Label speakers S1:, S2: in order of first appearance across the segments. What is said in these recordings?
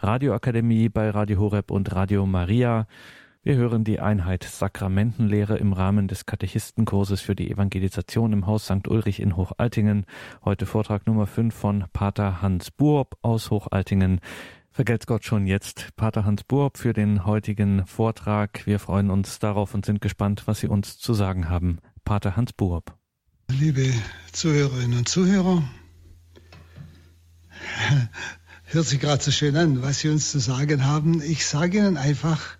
S1: Radioakademie bei Radio Horeb und Radio Maria. Wir hören die Einheit Sakramentenlehre im Rahmen des Katechistenkurses für die Evangelisation im Haus St. Ulrich in Hochaltingen. Heute Vortrag Nummer 5 von Pater Hans Buob aus Hochaltingen. Vergelt's Gott schon jetzt, Pater Hans Buob, für den heutigen Vortrag. Wir freuen uns darauf und sind gespannt, was Sie uns zu sagen haben. Pater Hans Buob.
S2: Liebe Zuhörerinnen und Zuhörer, hört sich gerade so schön an, was Sie uns zu sagen haben. Ich sage Ihnen einfach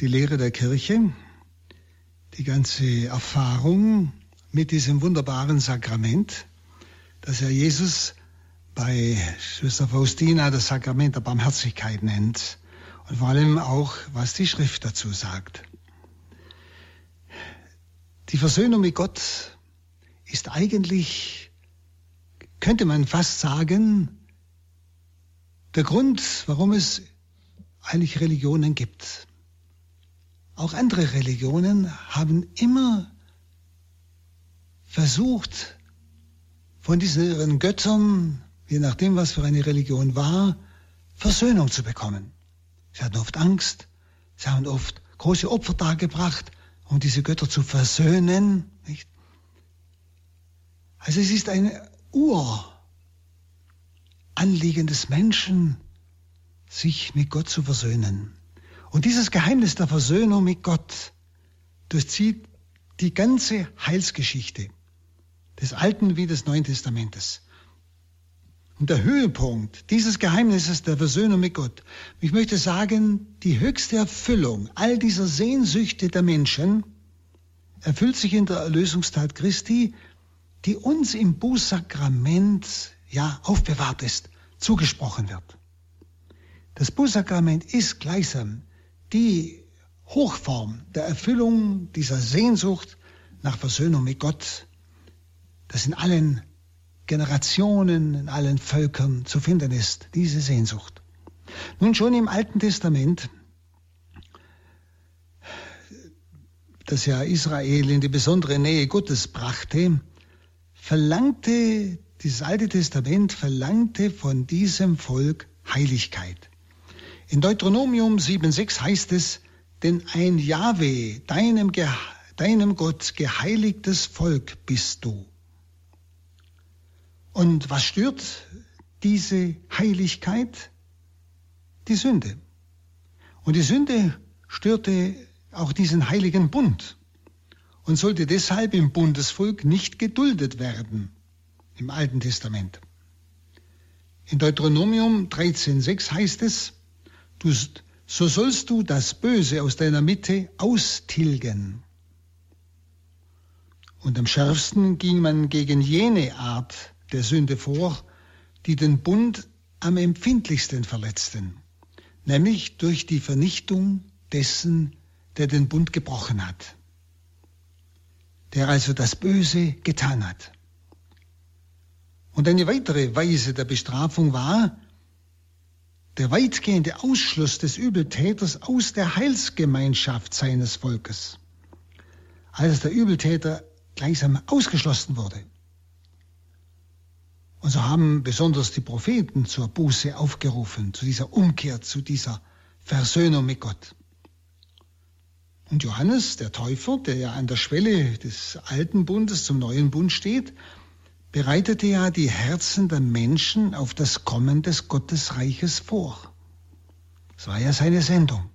S2: die Lehre der Kirche, die ganze Erfahrung mit diesem wunderbaren Sakrament, das Herr Jesus bei Schwester Faustina das Sakrament der Barmherzigkeit nennt und vor allem auch, was die Schrift dazu sagt. Die Versöhnung mit Gott ist eigentlich, könnte man fast sagen, der Grund, warum es eigentlich Religionen gibt. Auch andere Religionen haben immer versucht, von diesen ihren Göttern, je nachdem, was für eine Religion war, Versöhnung zu bekommen. Sie hatten oft Angst, sie haben oft große Opfer dargebracht, um diese Götter zu versöhnen. Nicht? Also es ist ein Ur Anliegen des Menschen, sich mit Gott zu versöhnen. Und dieses Geheimnis der Versöhnung mit Gott durchzieht die ganze Heilsgeschichte des Alten wie des Neuen Testamentes. Und der Höhepunkt dieses Geheimnisses der Versöhnung mit Gott, ich möchte sagen, die höchste Erfüllung all dieser Sehnsüchte der Menschen erfüllt sich in der Erlösungstat Christi, die uns im Bußsakrament ja aufbewahrt ist, zugesprochen wird. Das Bußsakrament ist gleichsam die Hochform der Erfüllung dieser Sehnsucht nach Versöhnung mit Gott, das in allen Generationen, in allen Völkern zu finden ist, diese Sehnsucht. Nun schon im Alten Testament, das ja Israel in die besondere Nähe Gottes brachte, verlangte dieses Alte Testament verlangte von diesem Volk Heiligkeit. In Deuteronomium 7,6 heißt es, denn ein Jahwe, deinem, deinem Gott, geheiligtes Volk bist du. Und was stört diese Heiligkeit? Die Sünde. Und die Sünde störte auch diesen heiligen Bund und sollte deshalb im Bundesvolk nicht geduldet werden im Alten Testament. In Deuteronomium 13.6 heißt es, du, so sollst du das Böse aus deiner Mitte austilgen. Und am schärfsten ging man gegen jene Art der Sünde vor, die den Bund am empfindlichsten verletzten, nämlich durch die Vernichtung dessen, der den Bund gebrochen hat, der also das Böse getan hat. Und eine weitere Weise der Bestrafung war der weitgehende Ausschluss des Übeltäters aus der Heilsgemeinschaft seines Volkes, als der Übeltäter gleichsam ausgeschlossen wurde. Und so haben besonders die Propheten zur Buße aufgerufen, zu dieser Umkehr, zu dieser Versöhnung mit Gott. Und Johannes, der Täufer, der ja an der Schwelle des alten Bundes zum neuen Bund steht, bereitete ja die Herzen der Menschen auf das Kommen des Gottesreiches vor. Das war ja seine Sendung.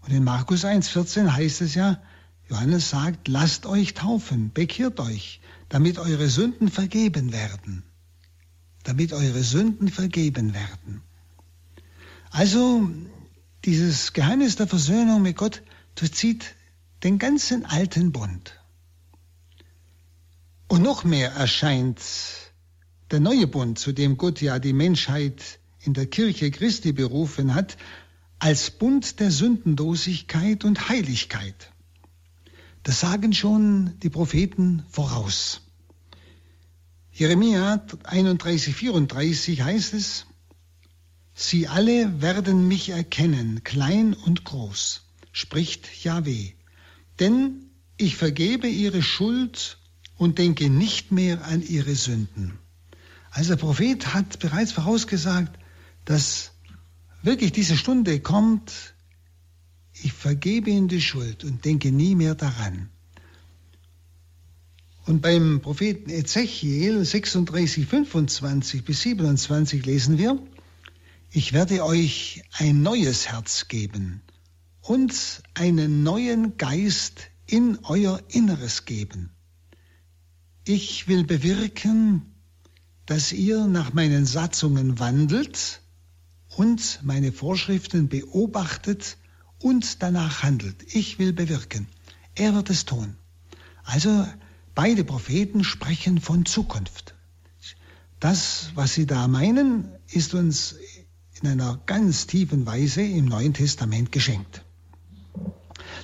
S2: Und in Markus 1,14 heißt es ja, Johannes sagt, lasst euch taufen, bekehrt euch, damit eure Sünden vergeben werden. Damit eure Sünden vergeben werden. Also dieses Geheimnis der Versöhnung mit Gott durchzieht den ganzen alten Bund. Und noch mehr erscheint der neue Bund, zu dem Gott ja die Menschheit in der Kirche Christi berufen hat, als Bund der Sündenlosigkeit und Heiligkeit. Das sagen schon die Propheten voraus. Jeremia 31, 34 heißt es, Sie alle werden mich erkennen, klein und groß, spricht Yahweh, denn ich vergebe ihre Schuld und denke nicht mehr an ihre Sünden. Also der Prophet hat bereits vorausgesagt, dass wirklich diese Stunde kommt, ich vergebe ihm die Schuld und denke nie mehr daran. Und beim Propheten Ezechiel 36, 25 bis 27 lesen wir, ich werde euch ein neues Herz geben und einen neuen Geist in euer Inneres geben. Ich will bewirken, dass ihr nach meinen Satzungen wandelt und meine Vorschriften beobachtet und danach handelt. Ich will bewirken. Er wird es tun. Also beide Propheten sprechen von Zukunft. Das, was sie da meinen, ist uns in einer ganz tiefen Weise im Neuen Testament geschenkt.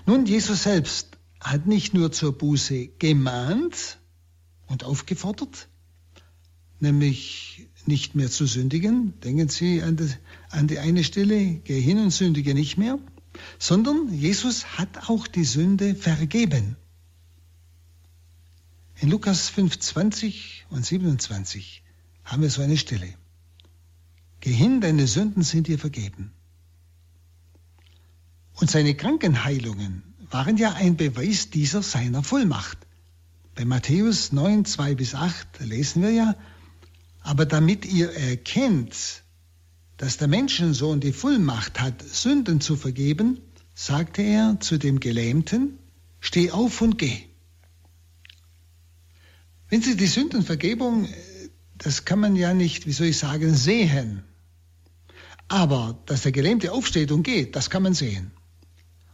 S2: Nun, Jesus selbst hat nicht nur zur Buße gemahnt und aufgefordert, nämlich nicht mehr zu sündigen. Denken Sie an die, an die eine Stelle, geh hin und sündige nicht mehr, sondern Jesus hat auch die Sünde vergeben. In Lukas 5, 20 und 27 haben wir so eine Stelle. Geh hin, deine Sünden sind dir vergeben. Und seine Krankenheilungen waren ja ein Beweis dieser seiner Vollmacht. Bei Matthäus 9, 2 bis 8 lesen wir ja, aber damit ihr erkennt, dass der Menschensohn die Vollmacht hat, Sünden zu vergeben, sagte er zu dem Gelähmten, steh auf und geh. Wenn Sie die Sündenvergebung, das kann man ja nicht, wie soll ich sagen, sehen. Aber dass der Gelähmte aufsteht und geht, das kann man sehen.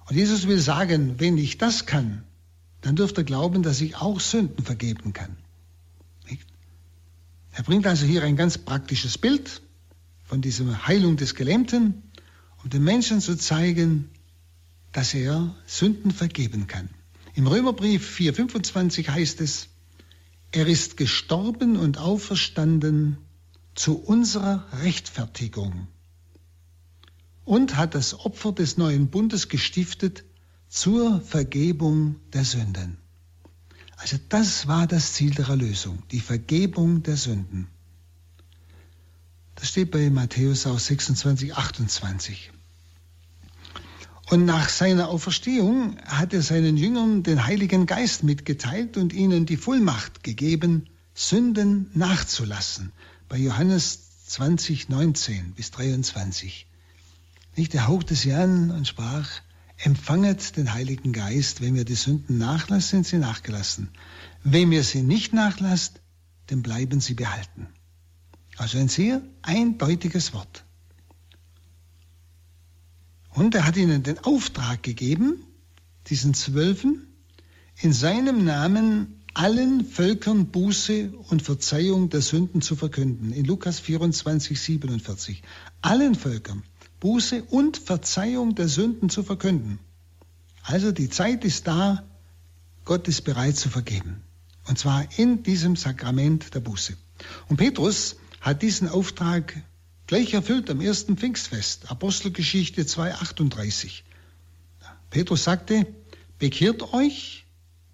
S2: Und Jesus will sagen, wenn ich das kann, dann dürft ihr glauben, dass ich auch Sünden vergeben kann. Er bringt also hier ein ganz praktisches Bild von dieser Heilung des Gelähmten, um den Menschen zu zeigen, dass er Sünden vergeben kann. Im Römerbrief 4.25 heißt es, er ist gestorben und auferstanden zu unserer Rechtfertigung und hat das Opfer des neuen Bundes gestiftet zur Vergebung der Sünden. Also das war das Ziel der Erlösung, die Vergebung der Sünden. Das steht bei Matthäus aus 26, 28. Und nach seiner Auferstehung hat er seinen Jüngern den Heiligen Geist mitgeteilt und ihnen die Vollmacht gegeben, Sünden nachzulassen. Bei Johannes 20, 19 bis 23. Nicht, er hauchte sie an und sprach, empfanget den Heiligen Geist, wenn wir die Sünden nachlassen, sind sie nachgelassen. Wenn ihr sie nicht nachlasst, dann bleiben sie behalten. Also ein sehr eindeutiges Wort. Und er hat ihnen den Auftrag gegeben, diesen Zwölfen, in seinem Namen allen Völkern Buße und Verzeihung der Sünden zu verkünden. In Lukas 24, 47. Allen Völkern. Buße und Verzeihung der Sünden zu verkünden. Also die Zeit ist da, Gott ist bereit zu vergeben. Und zwar in diesem Sakrament der Buße. Und Petrus hat diesen Auftrag gleich erfüllt am ersten Pfingstfest, Apostelgeschichte 2,38. Petrus sagte, bekehrt euch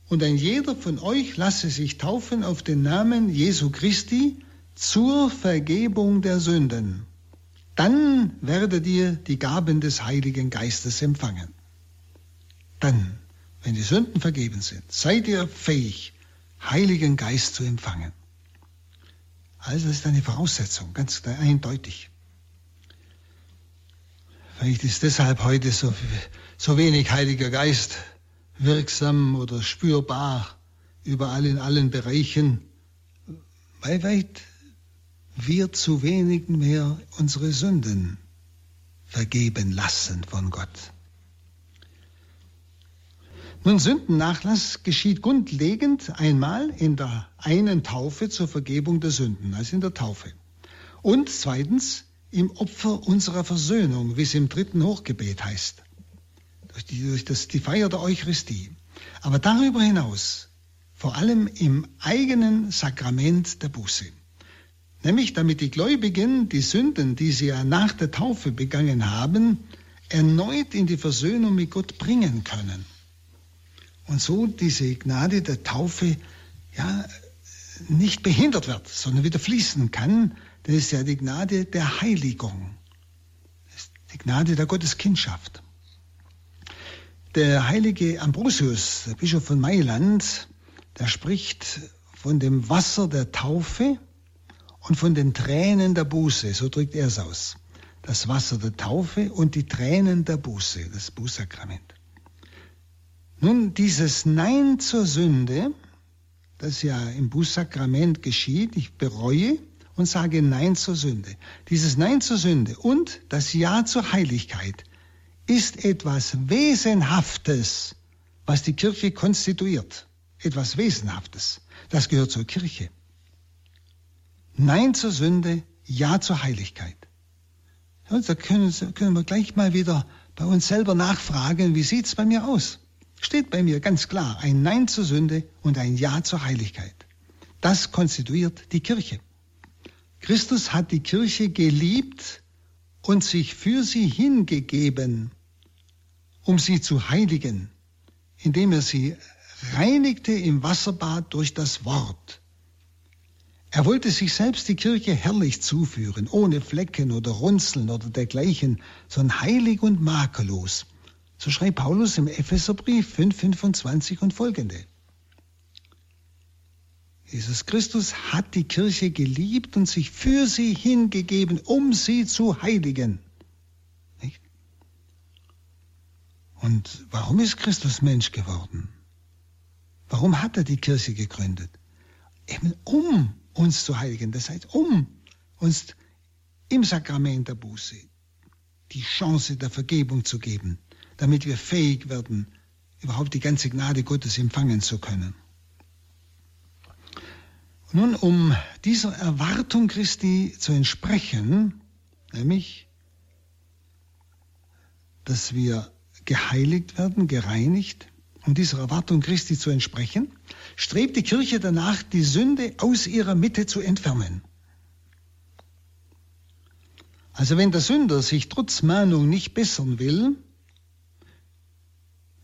S2: und ein jeder von euch lasse sich taufen auf den Namen Jesu Christi zur Vergebung der Sünden dann werdet ihr die Gaben des Heiligen Geistes empfangen. Dann, wenn die Sünden vergeben sind, seid ihr fähig, Heiligen Geist zu empfangen. Also das ist eine Voraussetzung, ganz eindeutig. Vielleicht ist deshalb heute so, so wenig Heiliger Geist wirksam oder spürbar überall in allen Bereichen, weil weit wir zu wenig mehr unsere Sünden vergeben lassen von Gott. Nun, Sündennachlass geschieht grundlegend einmal in der einen Taufe zur Vergebung der Sünden, also in der Taufe. Und zweitens im Opfer unserer Versöhnung, wie es im dritten Hochgebet heißt, durch die, durch das, die Feier der Eucharistie. Aber darüber hinaus vor allem im eigenen Sakrament der Buße. Nämlich damit die Gläubigen die Sünden, die sie ja nach der Taufe begangen haben, erneut in die Versöhnung mit Gott bringen können. Und so diese Gnade der Taufe ja nicht behindert wird, sondern wieder fließen kann. Das ist ja die Gnade der Heiligung. die Gnade der Gotteskindschaft. Der heilige Ambrosius, der Bischof von Mailand, der spricht von dem Wasser der Taufe und von den Tränen der Buße, so drückt er es aus. Das Wasser der Taufe und die Tränen der Buße, das Bußsakrament. Nun, dieses Nein zur Sünde, das ja im Bußsakrament geschieht, ich bereue und sage Nein zur Sünde. Dieses Nein zur Sünde und das Ja zur Heiligkeit ist etwas Wesenhaftes, was die Kirche konstituiert. Etwas Wesenhaftes. Das gehört zur Kirche. Nein zur Sünde, Ja zur Heiligkeit. Und da können, können wir gleich mal wieder bei uns selber nachfragen, wie sieht's bei mir aus? Steht bei mir ganz klar ein Nein zur Sünde und ein Ja zur Heiligkeit. Das konstituiert die Kirche. Christus hat die Kirche geliebt und sich für sie hingegeben um sie zu heiligen, indem er sie reinigte im Wasserbad durch das Wort. Er wollte sich selbst die Kirche herrlich zuführen, ohne Flecken oder Runzeln oder dergleichen, sondern heilig und makellos. So schreibt Paulus im Epheserbrief 5,25 und folgende. Jesus Christus hat die Kirche geliebt und sich für sie hingegeben, um sie zu heiligen. Und warum ist Christus Mensch geworden? Warum hat er die Kirche gegründet? Eben um uns zu heiligen, das heißt um uns im Sakrament der Buße die Chance der Vergebung zu geben, damit wir fähig werden, überhaupt die ganze Gnade Gottes empfangen zu können. Nun, um dieser Erwartung Christi zu entsprechen, nämlich, dass wir geheiligt werden, gereinigt, um dieser Erwartung Christi zu entsprechen, strebt die Kirche danach, die Sünde aus ihrer Mitte zu entfernen. Also wenn der Sünder sich trotz Mahnung nicht bessern will,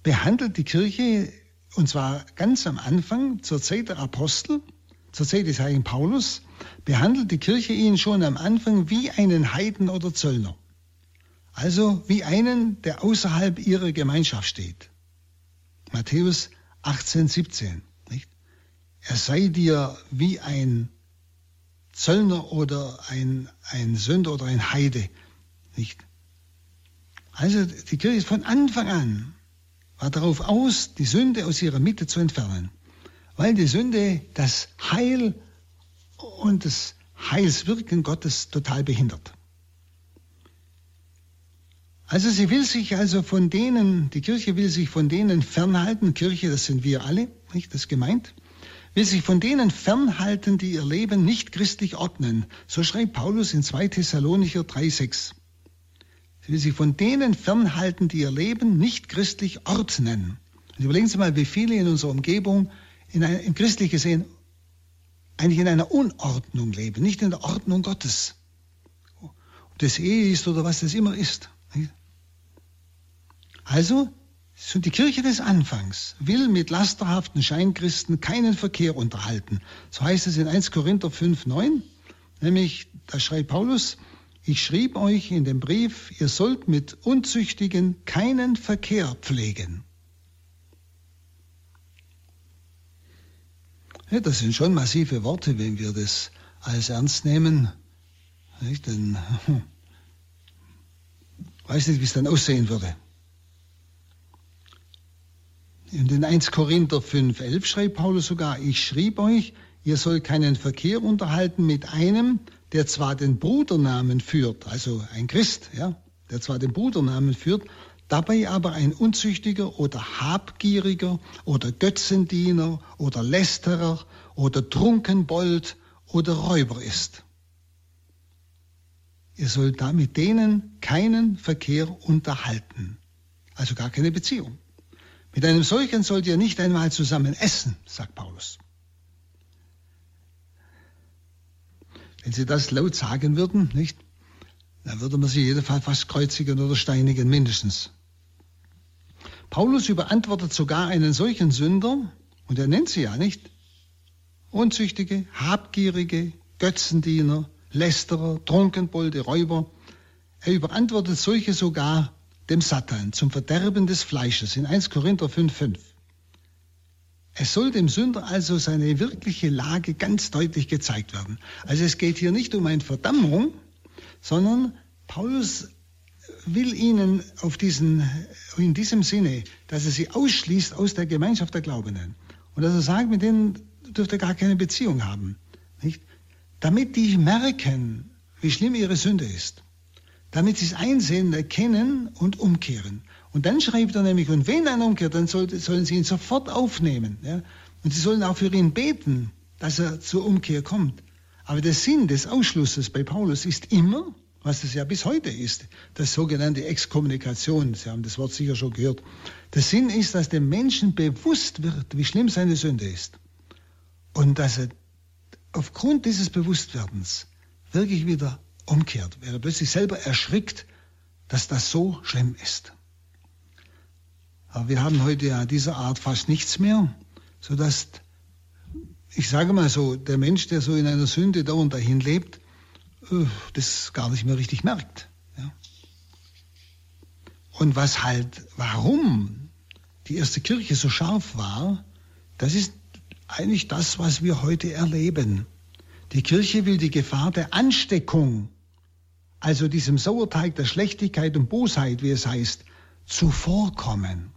S2: behandelt die Kirche, und zwar ganz am Anfang, zur Zeit der Apostel, zur Zeit des heiligen Paulus, behandelt die Kirche ihn schon am Anfang wie einen Heiden oder Zöllner. Also wie einen, der außerhalb ihrer Gemeinschaft steht. Matthäus 18, 17. Nicht? Er sei dir wie ein Zöllner oder ein, ein Sünder oder ein Heide. Nicht? Also die Kirche ist von Anfang an war darauf aus, die Sünde aus ihrer Mitte zu entfernen, weil die Sünde das Heil und das Heilswirken Gottes total behindert. Also sie will sich also von denen, die Kirche will sich von denen fernhalten, Kirche, das sind wir alle, nicht das gemeint, will sich von denen fernhalten, die ihr Leben nicht christlich ordnen. So schreibt Paulus in 2 Thessalonicher 3,6. Sie will sich von denen fernhalten, die ihr Leben nicht christlich ordnen. Und überlegen Sie mal, wie viele in unserer Umgebung in ein, im christlich gesehen eigentlich in einer Unordnung leben, nicht in der Ordnung Gottes. Ob das Ehe ist oder was das immer ist. Also, so die Kirche des Anfangs will mit lasterhaften Scheinkristen keinen Verkehr unterhalten. So heißt es in 1 Korinther 5, 9, nämlich, da schreibt Paulus, ich schrieb euch in dem Brief, ihr sollt mit Unzüchtigen keinen Verkehr pflegen. Ja, das sind schon massive Worte, wenn wir das als ernst nehmen. Nicht? Denn, weiß nicht, wie es dann aussehen würde. In den 1 Korinther 5, 11 schreibt Paulus sogar, ich schrieb euch, ihr sollt keinen Verkehr unterhalten mit einem, der zwar den Brudernamen führt, also ein Christ, ja, der zwar den Brudernamen führt, dabei aber ein unzüchtiger oder habgieriger oder Götzendiener oder Lästerer oder Trunkenbold oder Räuber ist. Ihr sollt da mit denen keinen Verkehr unterhalten, also gar keine Beziehung. Mit einem solchen sollt ihr nicht einmal zusammen essen, sagt Paulus. Wenn sie das laut sagen würden, nicht, dann würde man sie jedenfalls fast kreuzigen oder steinigen, mindestens. Paulus überantwortet sogar einen solchen Sünder, und er nennt sie ja nicht, Unzüchtige, Habgierige, Götzendiener, Lästerer, Trunkenbolde, Räuber. Er überantwortet solche sogar dem Satan zum Verderben des Fleisches in 1 Korinther 5,5. Es soll dem Sünder also seine wirkliche Lage ganz deutlich gezeigt werden. Also es geht hier nicht um eine Verdammung, sondern Paulus will ihnen auf diesen, in diesem Sinne, dass er sie ausschließt aus der Gemeinschaft der Glaubenden. Und dass er sagt, mit denen dürft ihr gar keine Beziehung haben. Damit die merken, wie schlimm ihre Sünde ist. Damit sie es einsehen, erkennen und umkehren. Und dann schreibt er nämlich, und wenn einer umkehrt, dann sollte, sollen sie ihn sofort aufnehmen. Ja? Und sie sollen auch für ihn beten, dass er zur Umkehr kommt. Aber der Sinn des Ausschlusses bei Paulus ist immer, was es ja bis heute ist, das sogenannte Exkommunikation. Sie haben das Wort sicher schon gehört. Der Sinn ist, dass dem Menschen bewusst wird, wie schlimm seine Sünde ist. Und dass er aufgrund dieses Bewusstwerdens wirklich wieder umkehrt, weil er plötzlich selber erschrickt, dass das so schlimm ist. Aber wir haben heute ja dieser Art fast nichts mehr, sodass, ich sage mal so, der Mensch, der so in einer Sünde dauernd dahin lebt, äh, das gar nicht mehr richtig merkt. Ja. Und was halt, warum die erste Kirche so scharf war, das ist eigentlich das, was wir heute erleben. Die Kirche will die Gefahr der Ansteckung, also diesem Sauerteig der Schlechtigkeit und Bosheit, wie es heißt, zuvorkommen.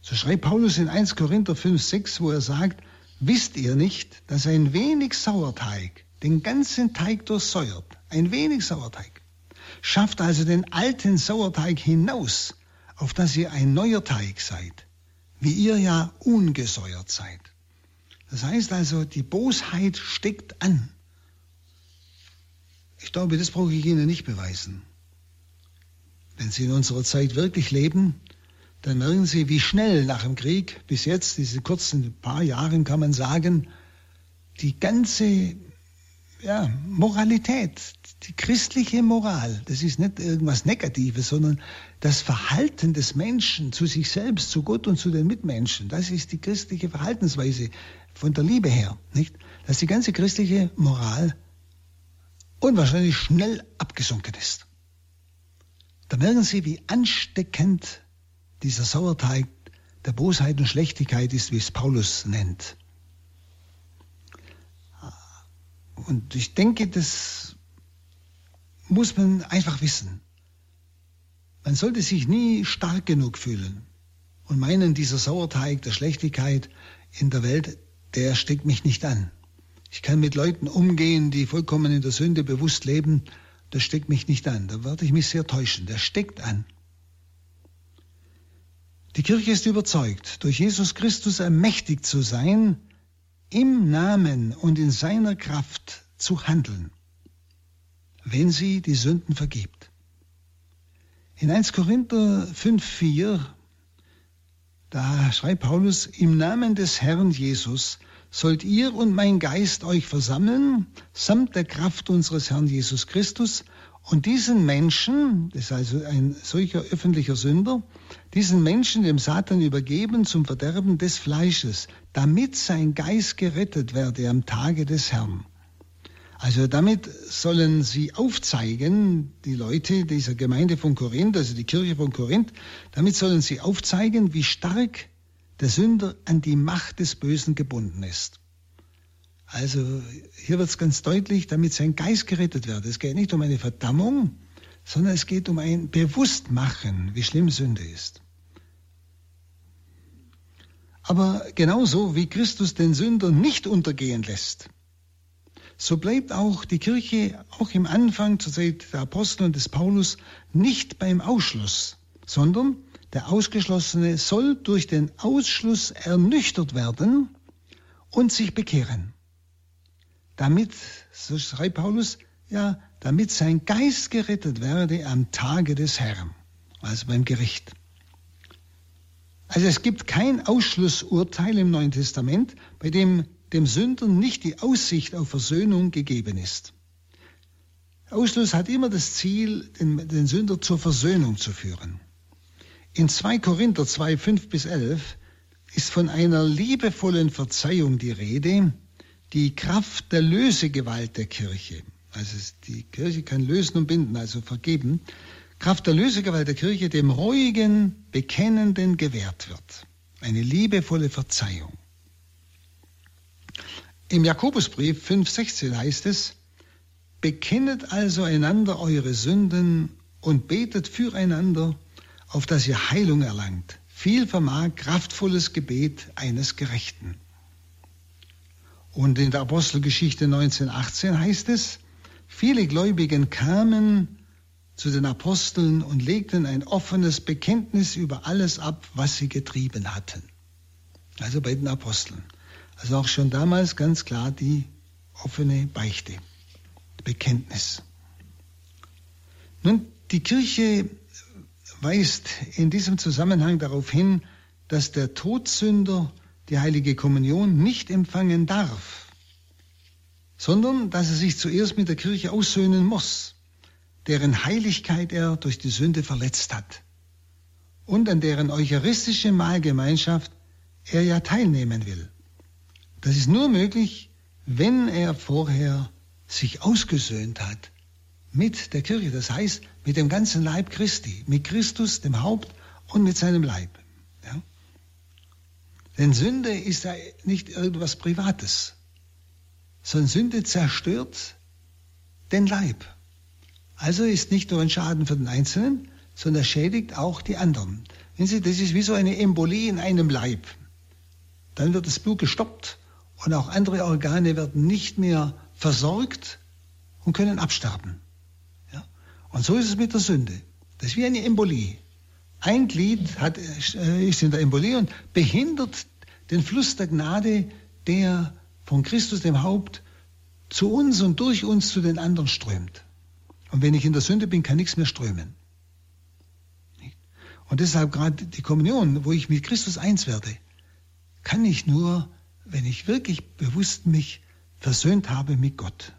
S2: So schreibt Paulus in 1 Korinther 5, 6, wo er sagt, wisst ihr nicht, dass ein wenig Sauerteig den ganzen Teig durchsäuert. Ein wenig Sauerteig. Schafft also den alten Sauerteig hinaus, auf dass ihr ein neuer Teig seid, wie ihr ja ungesäuert seid. Das heißt also, die Bosheit steckt an. Ich glaube, das brauche ich Ihnen nicht beweisen. Wenn Sie in unserer Zeit wirklich leben, dann merken Sie, wie schnell nach dem Krieg bis jetzt, diese kurzen paar Jahren kann man sagen, die ganze ja, Moralität, die christliche Moral, das ist nicht irgendwas Negatives, sondern das Verhalten des Menschen zu sich selbst, zu Gott und zu den Mitmenschen, das ist die christliche Verhaltensweise von der Liebe her, nicht? Dass die ganze christliche Moral unwahrscheinlich schnell abgesunken ist. Da merken Sie, wie ansteckend dieser Sauerteig der Bosheit und Schlechtigkeit ist, wie es Paulus nennt. Und ich denke, das muss man einfach wissen. Man sollte sich nie stark genug fühlen und meinen, dieser Sauerteig der Schlechtigkeit in der Welt, der steckt mich nicht an. Ich kann mit Leuten umgehen, die vollkommen in der Sünde bewusst leben, das steckt mich nicht an. Da werde ich mich sehr täuschen. Der steckt an. Die Kirche ist überzeugt, durch Jesus Christus ermächtigt zu sein, im Namen und in seiner Kraft zu handeln, wenn sie die Sünden vergibt. In 1 Korinther 5,4, da schreibt Paulus, im Namen des Herrn Jesus sollt ihr und mein Geist euch versammeln, samt der Kraft unseres Herrn Jesus Christus, und diesen Menschen, das ist also ein solcher öffentlicher Sünder, diesen Menschen dem Satan übergeben zum Verderben des Fleisches, damit sein Geist gerettet werde am Tage des Herrn. Also damit sollen sie aufzeigen, die Leute dieser Gemeinde von Korinth, also die Kirche von Korinth, damit sollen sie aufzeigen, wie stark der Sünder an die Macht des Bösen gebunden ist. Also hier wird es ganz deutlich, damit sein Geist gerettet wird. Es geht nicht um eine Verdammung, sondern es geht um ein Bewusstmachen, wie schlimm Sünde ist. Aber genauso wie Christus den Sünder nicht untergehen lässt, so bleibt auch die Kirche auch im Anfang zur Zeit der Apostel und des Paulus nicht beim Ausschluss, sondern der Ausgeschlossene soll durch den Ausschluss ernüchtert werden und sich bekehren damit, so schreibt Paulus, ja, damit sein Geist gerettet werde am Tage des Herrn, also beim Gericht. Also es gibt kein Ausschlussurteil im Neuen Testament, bei dem dem Sünder nicht die Aussicht auf Versöhnung gegeben ist. Ausschluss hat immer das Ziel, den, den Sünder zur Versöhnung zu führen. In 2 Korinther 2, 5 bis 11 ist von einer liebevollen Verzeihung die Rede, die Kraft der Lösegewalt der Kirche. Also die Kirche kann lösen und binden, also vergeben. Kraft der Lösegewalt der Kirche dem ruhigen, bekennenden gewährt wird. Eine liebevolle Verzeihung. Im Jakobusbrief 5,16 heißt es, Bekennet also einander eure Sünden und betet füreinander, auf dass ihr Heilung erlangt. Viel vermag kraftvolles Gebet eines Gerechten. Und in der Apostelgeschichte 1918 heißt es, viele Gläubigen kamen zu den Aposteln und legten ein offenes Bekenntnis über alles ab, was sie getrieben hatten. Also bei den Aposteln. Also auch schon damals ganz klar die offene Beichte. Bekenntnis. Nun, die Kirche weist in diesem Zusammenhang darauf hin, dass der Todsünder die heilige Kommunion nicht empfangen darf, sondern dass er sich zuerst mit der Kirche aussöhnen muss, deren Heiligkeit er durch die Sünde verletzt hat und an deren eucharistische Mahlgemeinschaft er ja teilnehmen will. Das ist nur möglich, wenn er vorher sich ausgesöhnt hat mit der Kirche, das heißt mit dem ganzen Leib Christi, mit Christus, dem Haupt und mit seinem Leib. Ja? Denn Sünde ist ja nicht irgendwas Privates, sondern Sünde zerstört den Leib. Also ist nicht nur ein Schaden für den Einzelnen, sondern schädigt auch die anderen. Wenn Sie, das ist wie so eine Embolie in einem Leib. Dann wird das Blut gestoppt und auch andere Organe werden nicht mehr versorgt und können absterben. Ja? Und so ist es mit der Sünde. Das ist wie eine Embolie. Ein Glied hat, äh, ist in der Embolie und behindert den Fluss der Gnade, der von Christus, dem Haupt, zu uns und durch uns zu den anderen strömt. Und wenn ich in der Sünde bin, kann nichts mehr strömen. Und deshalb gerade die Kommunion, wo ich mit Christus eins werde, kann ich nur, wenn ich wirklich bewusst mich versöhnt habe mit Gott.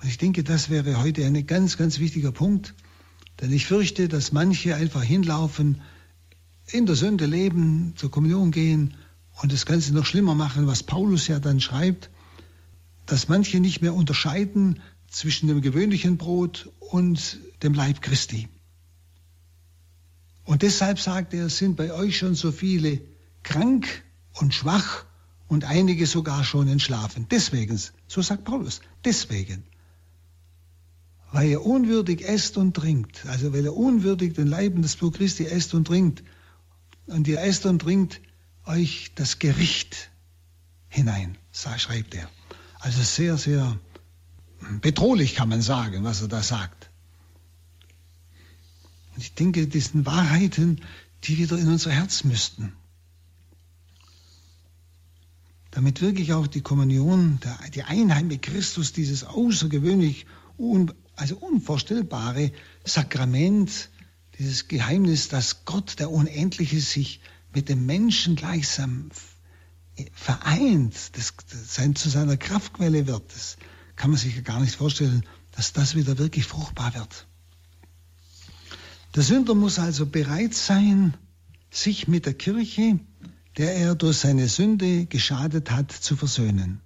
S2: Und ich denke, das wäre heute ein ganz, ganz wichtiger Punkt, denn ich fürchte, dass manche einfach hinlaufen, in der Sünde leben, zur Kommunion gehen und das Ganze noch schlimmer machen, was Paulus ja dann schreibt, dass manche nicht mehr unterscheiden zwischen dem gewöhnlichen Brot und dem Leib Christi. Und deshalb sagt er, sind bei euch schon so viele krank und schwach und einige sogar schon entschlafen. Deswegen, so sagt Paulus, deswegen. Weil er unwürdig esst und trinkt, also weil er unwürdig den Leib des Blut Christi esst und trinkt, und ihr esst und trinkt euch das Gericht hinein, schreibt er. Also sehr, sehr bedrohlich kann man sagen, was er da sagt. Und ich denke, das sind Wahrheiten, die wieder in unser Herz müssten damit wirklich auch die Kommunion, die Einheit mit Christus, dieses außergewöhnlich, un, also unvorstellbare Sakrament, dieses Geheimnis, dass Gott, der Unendliche, sich mit dem Menschen gleichsam vereint, das, das zu seiner Kraftquelle wird, das kann man sich ja gar nicht vorstellen, dass das wieder wirklich fruchtbar wird. Der Sünder muss also bereit sein, sich mit der Kirche der er durch seine Sünde geschadet hat, zu versöhnen.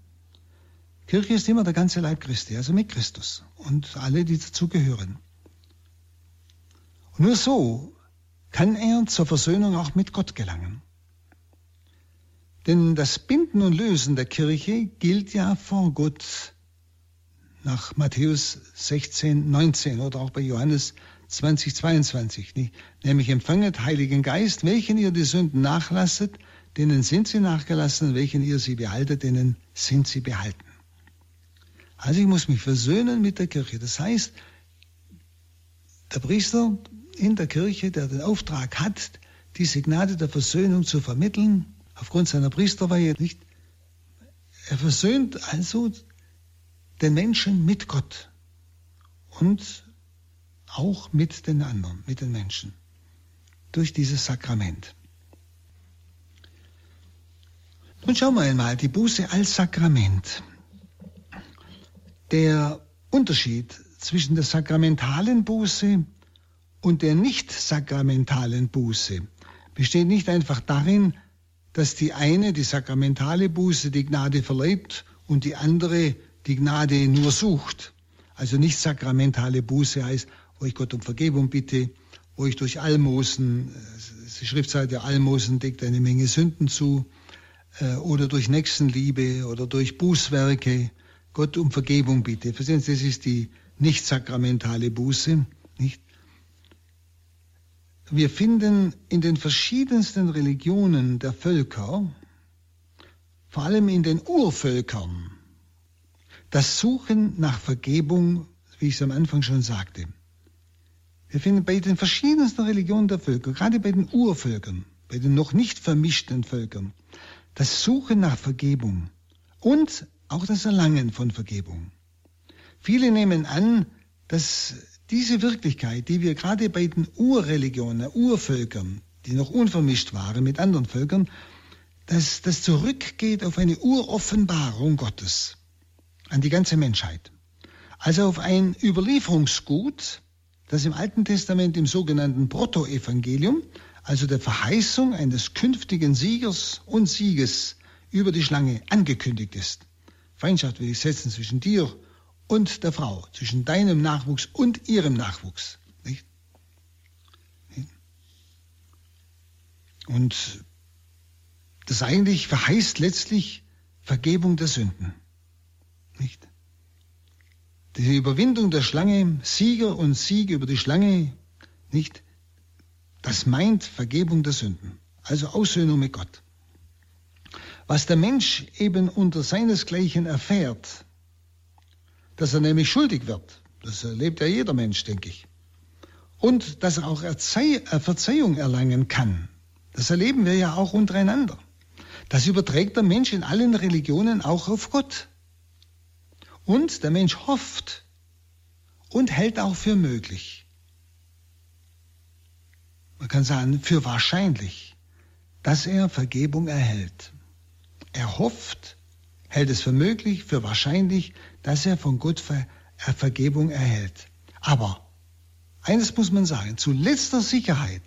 S2: Kirche ist immer der ganze Leib Christi, also mit Christus und alle, die dazugehören. Nur so kann er zur Versöhnung auch mit Gott gelangen. Denn das Binden und Lösen der Kirche gilt ja vor Gott nach Matthäus 16, 19 oder auch bei Johannes 20, 22. Nämlich empfanget Heiligen Geist, welchen ihr die Sünden nachlasset, denen sind sie nachgelassen, welchen ihr sie behaltet, denen sind sie behalten. Also ich muss mich versöhnen mit der Kirche. Das heißt, der Priester in der Kirche, der den Auftrag hat, diese Gnade der Versöhnung zu vermitteln, aufgrund seiner Priesterweihe nicht, er versöhnt also den Menschen mit Gott und auch mit den anderen, mit den Menschen, durch dieses Sakrament. Nun schauen wir einmal, die Buße als Sakrament. Der Unterschied zwischen der sakramentalen Buße und der nicht sakramentalen Buße besteht nicht einfach darin, dass die eine, die sakramentale Buße, die Gnade verleiht und die andere, die Gnade nur sucht. Also nicht sakramentale Buße heißt, wo ich Gott um Vergebung bitte, wo ich durch Almosen, äh, die Schriftseite Almosen deckt eine Menge Sünden zu, oder durch Nächstenliebe oder durch Bußwerke Gott um Vergebung bitte. Verstehen Sie, das ist die nicht sakramentale Buße, nicht? Wir finden in den verschiedensten Religionen der Völker, vor allem in den Urvölkern, das Suchen nach Vergebung, wie ich es am Anfang schon sagte. Wir finden bei den verschiedensten Religionen der Völker, gerade bei den Urvölkern, bei den noch nicht vermischten Völkern, das Suchen nach Vergebung und auch das Erlangen von Vergebung. Viele nehmen an, dass diese Wirklichkeit, die wir gerade bei den Urreligionen, Urvölkern, die noch unvermischt waren mit anderen Völkern, dass das zurückgeht auf eine Uroffenbarung Gottes an die ganze Menschheit. Also auf ein Überlieferungsgut, das im Alten Testament im sogenannten Protoevangelium, also der Verheißung eines künftigen Siegers und Sieges über die Schlange angekündigt ist. Feindschaft will ich setzen zwischen dir und der Frau, zwischen deinem Nachwuchs und ihrem Nachwuchs. Nicht? Und das eigentlich verheißt letztlich Vergebung der Sünden. Nicht? Die Überwindung der Schlange, Sieger und Sieg über die Schlange, nicht? Das meint Vergebung der Sünden, also Aussöhnung mit Gott. Was der Mensch eben unter seinesgleichen erfährt, dass er nämlich schuldig wird. Das erlebt ja jeder Mensch, denke ich. Und dass er auch äh, Verzeihung erlangen kann. Das erleben wir ja auch untereinander. Das überträgt der Mensch in allen Religionen auch auf Gott. Und der Mensch hofft und hält auch für möglich. Man kann sagen, für wahrscheinlich, dass er Vergebung erhält. Er hofft, hält es für möglich, für wahrscheinlich, dass er von Gott Ver äh, Vergebung erhält. Aber eines muss man sagen, zu letzter Sicherheit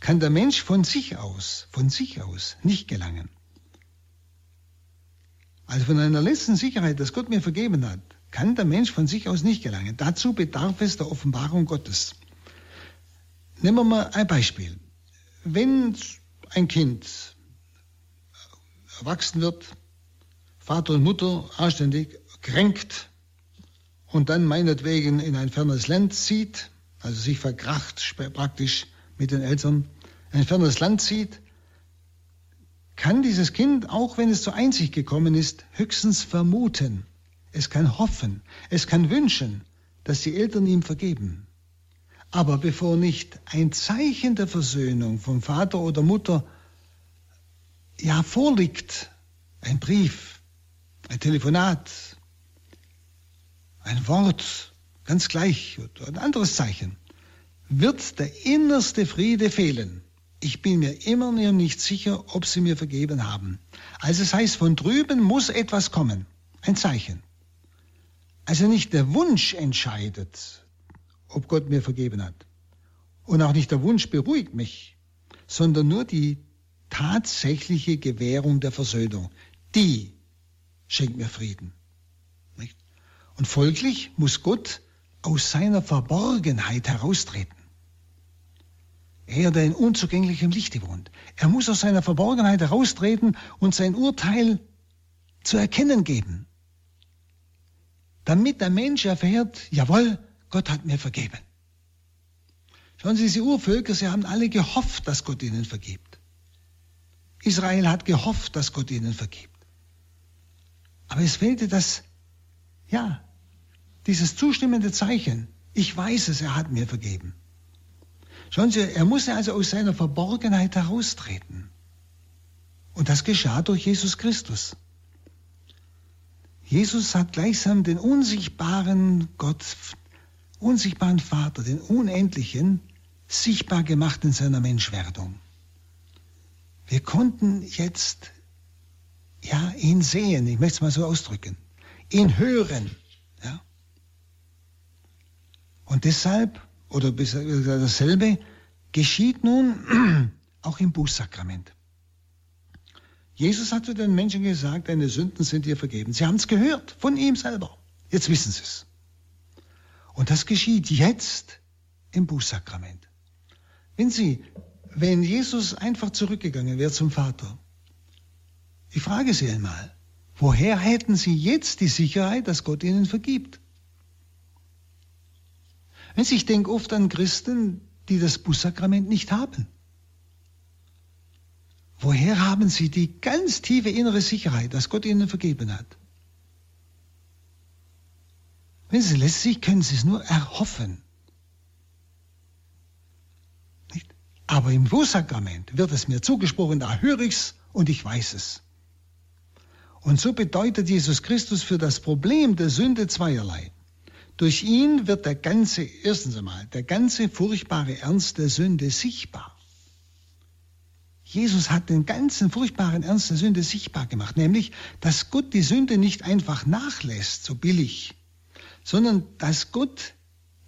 S2: kann der Mensch von sich aus, von sich aus nicht gelangen. Also von einer letzten Sicherheit, dass Gott mir vergeben hat, kann der Mensch von sich aus nicht gelangen. Dazu bedarf es der Offenbarung Gottes. Nehmen wir mal ein Beispiel. Wenn ein Kind erwachsen wird, Vater und Mutter anständig kränkt und dann meinetwegen in ein fernes Land zieht, also sich verkracht praktisch mit den Eltern, ein fernes Land zieht, kann dieses Kind, auch wenn es zur Einsicht gekommen ist, höchstens vermuten. Es kann hoffen, es kann wünschen, dass die Eltern ihm vergeben. Aber bevor nicht ein Zeichen der Versöhnung vom Vater oder Mutter ja vorliegt, ein Brief, ein Telefonat, ein Wort, ganz gleich, oder ein anderes Zeichen, wird der innerste Friede fehlen. Ich bin mir immer noch nicht sicher, ob sie mir vergeben haben. Also es heißt, von drüben muss etwas kommen, ein Zeichen. Also nicht der Wunsch entscheidet, ob Gott mir vergeben hat. Und auch nicht der Wunsch beruhigt mich, sondern nur die tatsächliche Gewährung der Versöhnung. Die schenkt mir Frieden. Und folglich muss Gott aus seiner Verborgenheit heraustreten. Er, der in unzugänglichem Lichte wohnt. Er muss aus seiner Verborgenheit heraustreten und sein Urteil zu erkennen geben. Damit der Mensch erfährt, jawohl, Gott hat mir vergeben. Schauen Sie, diese Urvölker, sie haben alle gehofft, dass Gott ihnen vergibt. Israel hat gehofft, dass Gott ihnen vergibt. Aber es fehlte das, ja, dieses zustimmende Zeichen. Ich weiß es, er hat mir vergeben. Schauen Sie, er musste also aus seiner Verborgenheit heraustreten. Und das geschah durch Jesus Christus. Jesus hat gleichsam den unsichtbaren Gott, unsichtbaren Vater, den Unendlichen, sichtbar gemacht in seiner Menschwerdung. Wir konnten jetzt ja, ihn sehen, ich möchte es mal so ausdrücken, ihn hören. Ja. Und deshalb oder dasselbe geschieht nun auch im Bußsakrament. Jesus hat zu den Menschen gesagt, deine Sünden sind dir vergeben. Sie haben es gehört von ihm selber. Jetzt wissen sie es. Und das geschieht jetzt im Bußsakrament. Wenn Sie, wenn Jesus einfach zurückgegangen wäre zum Vater, ich frage Sie einmal, woher hätten Sie jetzt die Sicherheit, dass Gott Ihnen vergibt? Wenn Sie, ich denke oft an Christen, die das Bußsakrament nicht haben. Woher haben Sie die ganz tiefe innere Sicherheit, dass Gott Ihnen vergeben hat? Wenn Sie letztlich können Sie es nur erhoffen. Nicht? Aber im Bußsakrament wird es mir zugesprochen, da höre ich es und ich weiß es. Und so bedeutet Jesus Christus für das Problem der Sünde zweierlei. Durch ihn wird der ganze, erstens einmal, der ganze furchtbare Ernst der Sünde sichtbar. Jesus hat den ganzen furchtbaren Ernst der Sünde sichtbar gemacht, nämlich, dass Gott die Sünde nicht einfach nachlässt, so billig, sondern dass Gott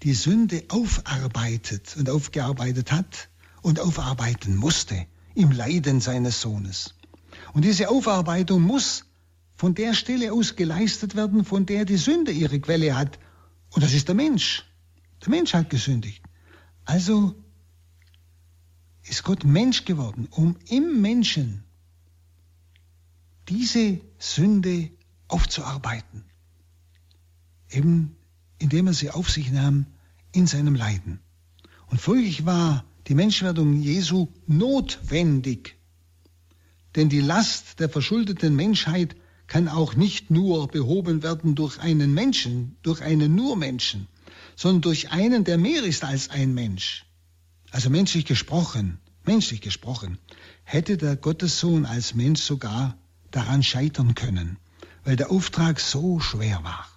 S2: die Sünde aufarbeitet und aufgearbeitet hat und aufarbeiten musste im Leiden seines Sohnes. Und diese Aufarbeitung muss von der Stelle aus geleistet werden, von der die Sünde ihre Quelle hat. Und das ist der Mensch. Der Mensch hat gesündigt. Also ist Gott Mensch geworden, um im Menschen diese Sünde aufzuarbeiten. Eben indem er sie auf sich nahm in seinem Leiden. Und folglich war die Menschwerdung Jesu notwendig. Denn die Last der verschuldeten Menschheit kann auch nicht nur behoben werden durch einen Menschen, durch einen nur Menschen, sondern durch einen, der mehr ist als ein Mensch. Also menschlich gesprochen, menschlich gesprochen, hätte der Gottessohn als Mensch sogar daran scheitern können, weil der Auftrag so schwer war.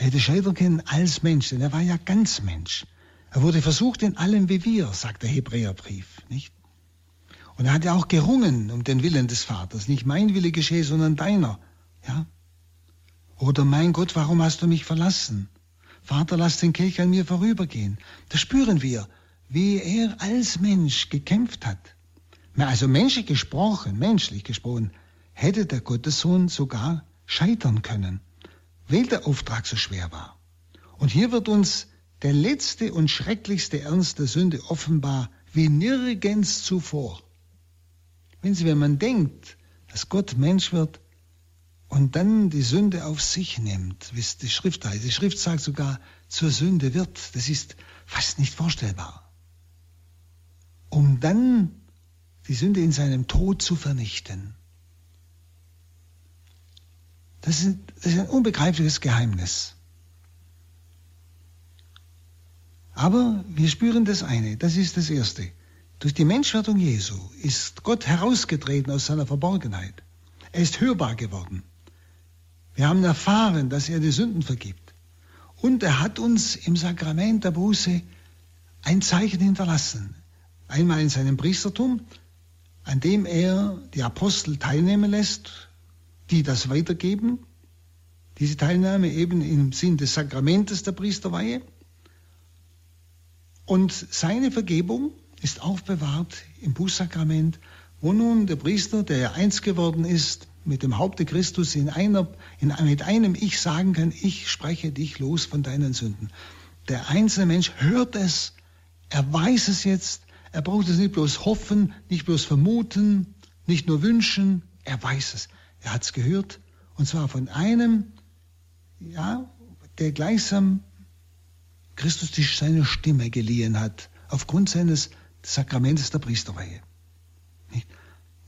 S2: Hätte scheitern können als Mensch, denn er war ja ganz Mensch. Er wurde versucht in allem wie wir, sagt der Hebräerbrief, nicht? Und er hat ja auch gerungen um den Willen des Vaters. Nicht mein Wille geschehe, sondern deiner. Ja? Oder mein Gott, warum hast du mich verlassen? Vater, lass den Kelch an mir vorübergehen. Da spüren wir, wie er als Mensch gekämpft hat. Also menschlich gesprochen, menschlich gesprochen, hätte der Gottessohn sogar scheitern können, weil der Auftrag so schwer war. Und hier wird uns der letzte und schrecklichste Ernst der Sünde offenbar wie nirgends zuvor. Wenn Sie, wenn man denkt, dass Gott Mensch wird und dann die Sünde auf sich nimmt, wie es die Schrift heißt. Die Schrift sagt sogar, zur Sünde wird. Das ist fast nicht vorstellbar. Um dann die Sünde in seinem Tod zu vernichten. Das ist, das ist ein unbegreifliches Geheimnis. Aber wir spüren das eine, das ist das Erste. Durch die Menschwerdung Jesu ist Gott herausgetreten aus seiner Verborgenheit. Er ist hörbar geworden. Wir haben erfahren, dass er die Sünden vergibt. Und er hat uns im Sakrament der Buße ein Zeichen hinterlassen. Einmal in seinem Priestertum, an dem er die Apostel teilnehmen lässt, die das weitergeben. Diese Teilnahme eben im Sinn des Sakramentes der Priesterweihe. Und seine Vergebung ist aufbewahrt im Bußsakrament, wo nun der Priester, der ja eins geworden ist, mit dem Haupte Christus in einer, in, mit einem Ich sagen kann, ich spreche dich los von deinen Sünden. Der einzelne Mensch hört es, er weiß es jetzt, er braucht es nicht bloß hoffen, nicht bloß vermuten, nicht nur wünschen, er weiß es. Er hat es gehört und zwar von einem, ja, der gleichsam Christus seine Stimme geliehen hat, aufgrund seines des Sakramentes der Priesterweihe.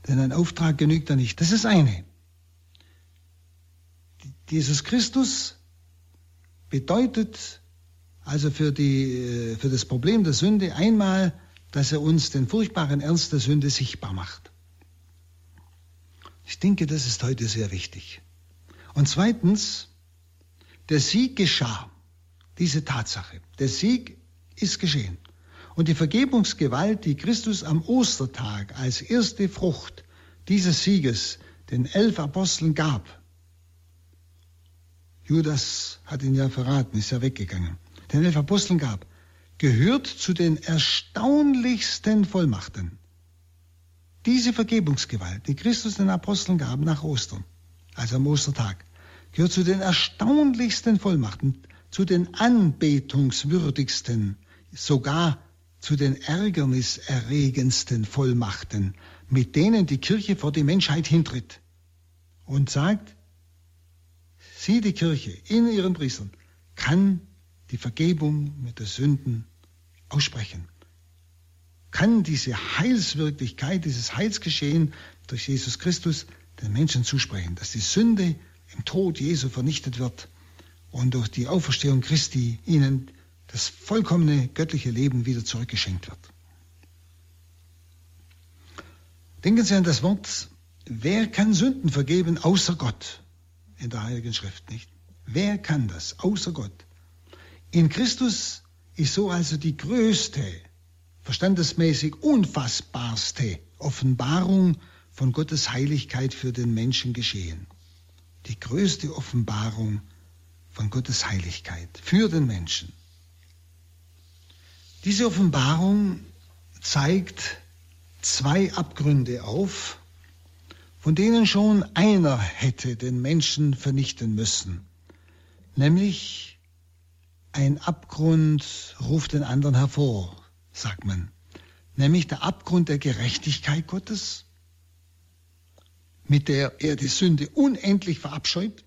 S2: Denn ein Auftrag genügt da nicht. Das ist eine. Jesus Christus bedeutet also für, die, äh, für das Problem der Sünde einmal, dass er uns den furchtbaren Ernst der Sünde sichtbar macht. Ich denke, das ist heute sehr wichtig. Und zweitens, der Sieg geschah. Diese Tatsache. Der Sieg ist geschehen. Und die Vergebungsgewalt, die Christus am Ostertag als erste Frucht dieses Sieges den elf Aposteln gab, Judas hat ihn ja verraten, ist ja weggegangen, den elf Aposteln gab, gehört zu den erstaunlichsten Vollmachten, Diese Vergebungsgewalt, die Christus den Aposteln gab nach Ostern, also am Ostertag, gehört zu den erstaunlichsten Vollmachten, zu den anbetungswürdigsten, sogar zu den ärgerniserregendsten Vollmachten, mit denen die Kirche vor die Menschheit hintritt und sagt, sie, die Kirche, in ihren Priestern, kann die Vergebung mit der Sünden aussprechen. Kann diese Heilswirklichkeit, dieses Heilsgeschehen durch Jesus Christus den Menschen zusprechen, dass die Sünde im Tod Jesu vernichtet wird und durch die Auferstehung Christi ihnen das vollkommene göttliche Leben wieder zurückgeschenkt wird. Denken Sie an das Wort, wer kann Sünden vergeben außer Gott in der Heiligen Schrift, nicht? Wer kann das außer Gott? In Christus ist so also die größte, verstandesmäßig unfassbarste Offenbarung von Gottes Heiligkeit für den Menschen geschehen. Die größte Offenbarung von Gottes Heiligkeit für den Menschen. Diese Offenbarung zeigt zwei Abgründe auf, von denen schon einer hätte den Menschen vernichten müssen. Nämlich ein Abgrund ruft den anderen hervor, sagt man. Nämlich der Abgrund der Gerechtigkeit Gottes, mit der er die Sünde unendlich verabscheut.